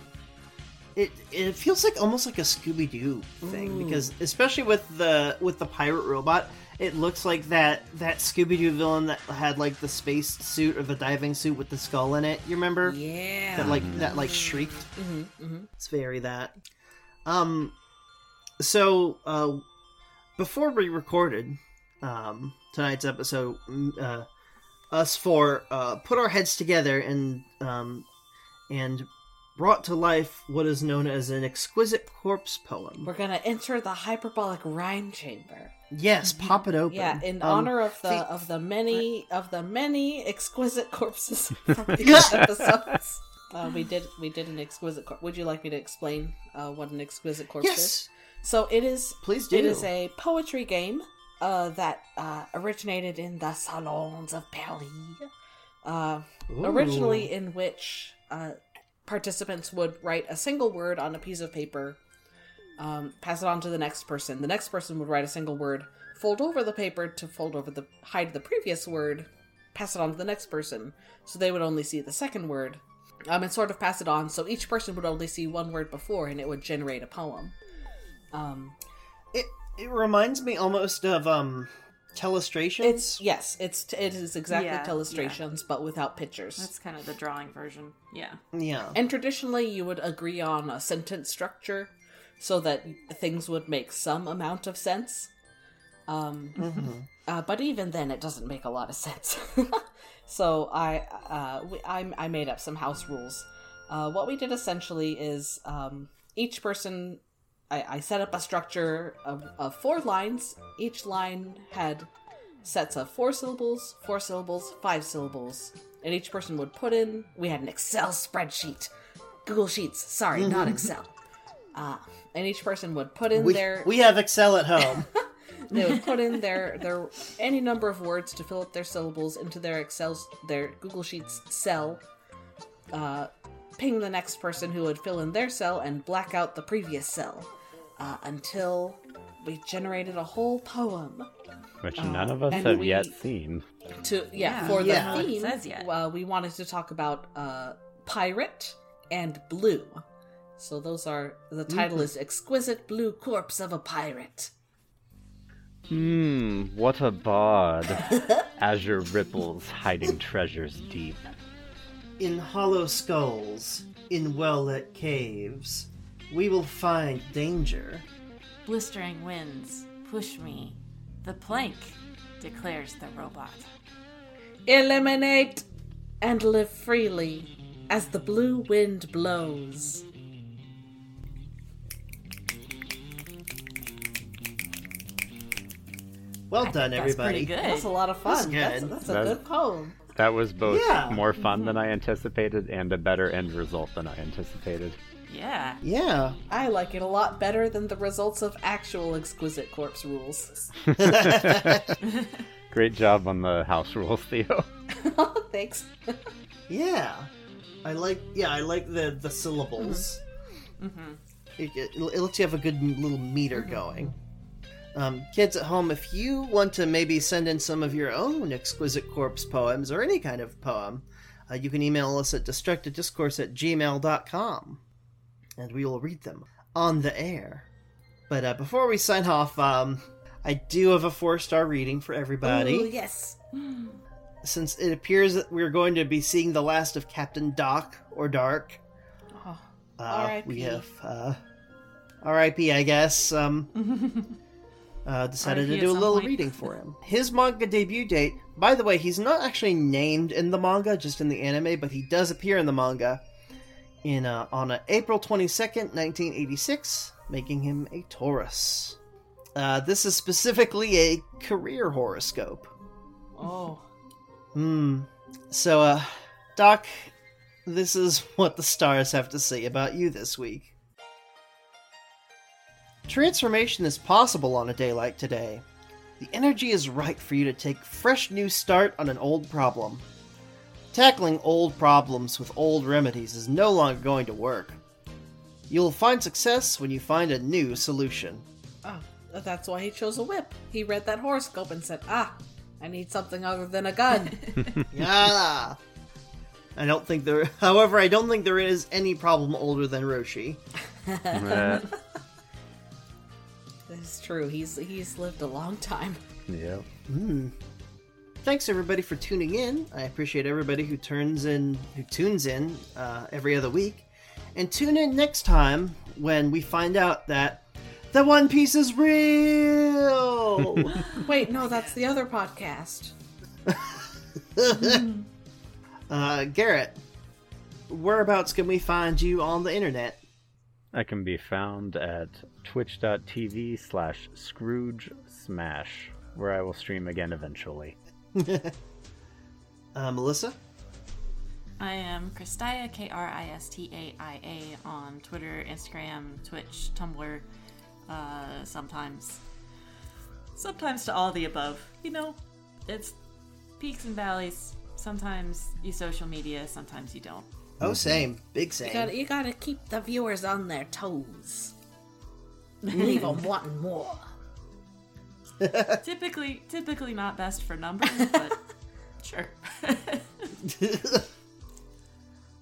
It it feels like almost like a Scooby Doo thing because especially with the with the pirate robot, it looks like that that Scooby Doo villain that had like the space suit or the diving suit with the skull in it. You remember? Yeah. That like that like shrieked. It's very that. Um, so uh, before we recorded um tonight's episode, mm, uh, us four uh put our heads together and um and brought to life what is known as an exquisite corpse poem. We're gonna enter the hyperbolic rhyme chamber. Yes, pop it open. Yeah, in Um, honor of the the- of the many of the many exquisite corpses (laughs) from these episodes. Uh, we did we did an exquisite corpse. Would you like me to explain uh, what an exquisite corpse is? Yes, So it is. Please do. It is a poetry game uh, that uh, originated in the salons of Paris. Uh, originally, in which uh, participants would write a single word on a piece of paper, um, pass it on to the next person. The next person would write a single word, fold over the paper to fold over the hide the previous word, pass it on to the next person, so they would only see the second word, um, and sort of pass it on. So each person would only see one word before, and it would generate a poem. Um, it it reminds me almost of um telestrations. it's yes, it's it is exactly Yeah, illustrations, but without pictures. That's kind of the drawing version. Yeah. yeah. And traditionally, you would agree on a sentence structure so that things would make some amount of sense. Um, uh, but even then, it doesn't make a lot of sense. (laughs) so I, uh, we, I, I made up some house rules. Uh, what we did essentially is um, each person, I, I set up a structure of, of four lines. Each line had sets of four syllables, four syllables, five syllables, and each person would put in. We had an Excel spreadsheet, Google Sheets. Sorry, not (laughs) Excel. Uh, and each person would put in We, their we have Excel at home. (laughs) they would put in (laughs) their their any number of words to fill up their syllables into their Excel their Google Sheets cell. Uh, ping the next person who would fill in their cell and black out the previous cell uh, until we generated a whole poem Which none of us have we- yet seen. to yeah, Yeah. for the Yeah. It theme. says yet. Uh, we wanted to talk about uh, pirate and blue. So those are the title is exquisite blue corpse of a pirate. Hmm, what a bod. Azure (laughs) ripples hiding treasures deep. in hollow skulls, in well lit caves, we will find danger. Blistering winds push me. The plank declares the robot. Eliminate and live freely as the blue wind blows. Well I done, think that's everybody. pretty good. That's a lot of fun. That's That's, good. that's a That- good poem. That was both Yeah. more fun than mm-hmm. I anticipated and a better end result than I anticipated. Yeah. Yeah. I like it a lot better than the results of actual exquisite corpse rules. (laughs) (laughs) Great job on the house rules, Theo. (laughs) Thanks. Yeah. I like yeah, I like the the syllables. Mm-hmm. Mm-hmm. It, it, it lets you have a good little meter going. Um, kids at home, if you want to maybe send in some of your own exquisite corpse poems or any kind of poem, uh, you can email us at destructodiscourse at gmail.com and we will read them on the air. But uh, before we sign off, um, I do have a four star reading for everybody Ooh, yes. since it appears that we're going to be seeing the last of Captain Doc or Dark. Oh, Uh, we have uh, R.I.P. I guess. Um, (laughs) uh, decided to do a little point. reading for him. (laughs) His manga debut date. By the way, he's not actually named in the manga, just in the anime, but he does appear in the manga in uh, on uh, April twenty second, nineteen eighty six, making him a Taurus. Uh, this is specifically a career horoscope. Oh. Hmm. So, uh, Doc, this is (laughs) what the stars have to say about you this week. Transformation is possible on a day like today. The energy is right for you to take fresh new start on an old problem. Tackling old problems with old remedies is no longer going to work. You'll find success when you find a new solution. Oh, that's why he chose a whip. He read that horoscope and said, ah, I need something other than a gun. (laughs) Yeah. I don't think there. (laughs) However, I don't think there is any problem older than Roshi. (laughs) It's true. He's he's lived a long time. yep. Thanks everybody for tuning in. I appreciate everybody who turns in, who tunes in uh, every other week, and tune in next time when we find out that the One Piece is real. (laughs) Wait, no, that's the other podcast. (laughs) uh, Garrett, whereabouts can we find you on the internet? I can be found at twitch.tv slash Scrooge Smash, where I will stream again eventually. (laughs) Uh, Melissa. I am Kristaia, K R I S T A I A, on Twitter, Instagram, Twitch, Tumblr, uh, sometimes. Sometimes to all the above. You know, it's peaks and valleys. Sometimes you social media, sometimes you don't. Oh, same, big You same. gotta, you gotta keep the viewers on their toes. (laughs) Leave them wanting more. (laughs) typically, typically not best for numbers, (laughs) but sure.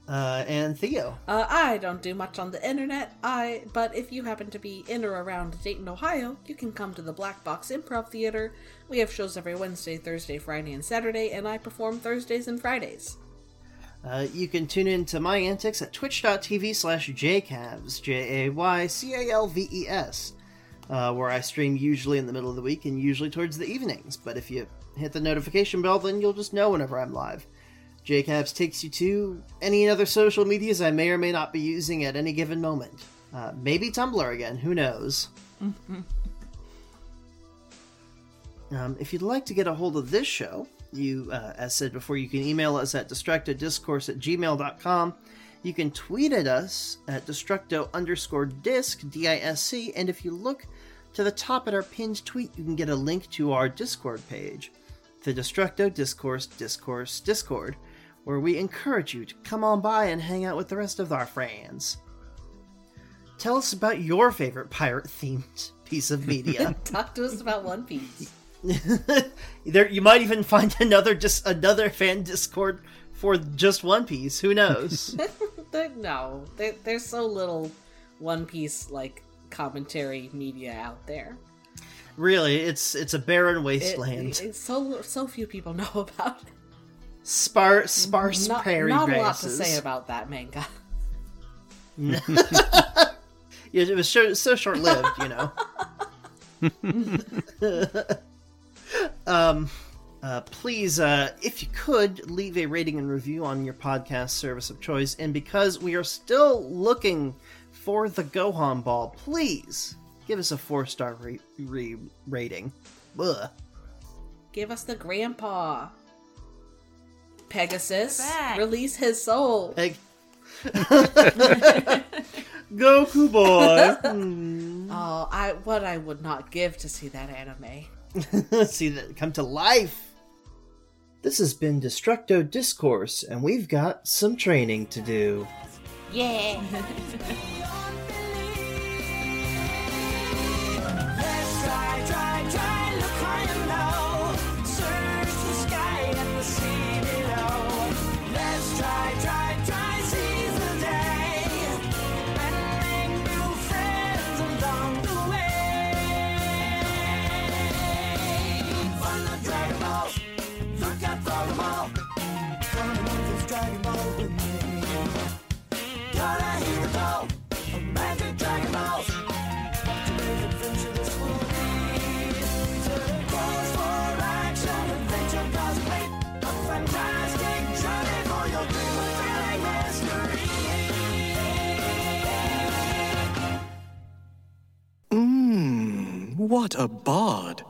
Uh, and Theo. Uh, I don't do much on the internet. I, but if you happen to be in or around Dayton, Ohio, you can come to the Black Box Improv Theater. We have shows every Wednesday, Thursday, Friday, and Saturday, and I perform Thursdays and Fridays. Uh, you can tune in to my antics at twitch.tv slash jcalves, J-A-Y-C-A-L-V-E-S, uh, where I stream usually in the middle of the week and usually towards the evenings. But if you hit the notification bell, then you'll just know whenever I'm live. jcalves takes you to any other social medias I may or may not be using at any given moment. Uh, maybe Tumblr again, who knows? (laughs) Um, if you'd like to get a hold of this show, you, uh, as said before, you can email us at destructodiscourse at gmail.com. You can tweet at us at destructo underscore disc, D-I-S-C, and if you look to the top at our pinned tweet, you can get a link to our Discord page, the Destructo Discourse Discourse Discord, where we encourage you to come on by and hang out with the rest of our friends. Tell us about your favorite pirate-themed (laughs) piece of media. (laughs) Talk to us about One Piece. (laughs) there, you might even find another just another fan Discord for just One Piece. Who knows? (laughs) No, there, there's so little One Piece like commentary media out there. really, it's it's a barren It- wasteland. it's so so few people know (laughs) about it. Spar, sparse Not, prairie not a lot to say about that manga. Yeah, it was so, so short lived, you know. Um, uh, please, uh, if you could, leave a rating and review on your podcast service of choice. And because we are still looking for the Gohan Ball, please give us a four star re- re- rating. Ugh. Give us the Grandpa. Pegasus, release his soul. Peg- (laughs) Goku boy. (laughs) Oh, I what I would not give to see that anime. (laughs) see that come to life. This has been Destructo Discourse, and we've got some training to do. Yeah. (laughs) What a bard!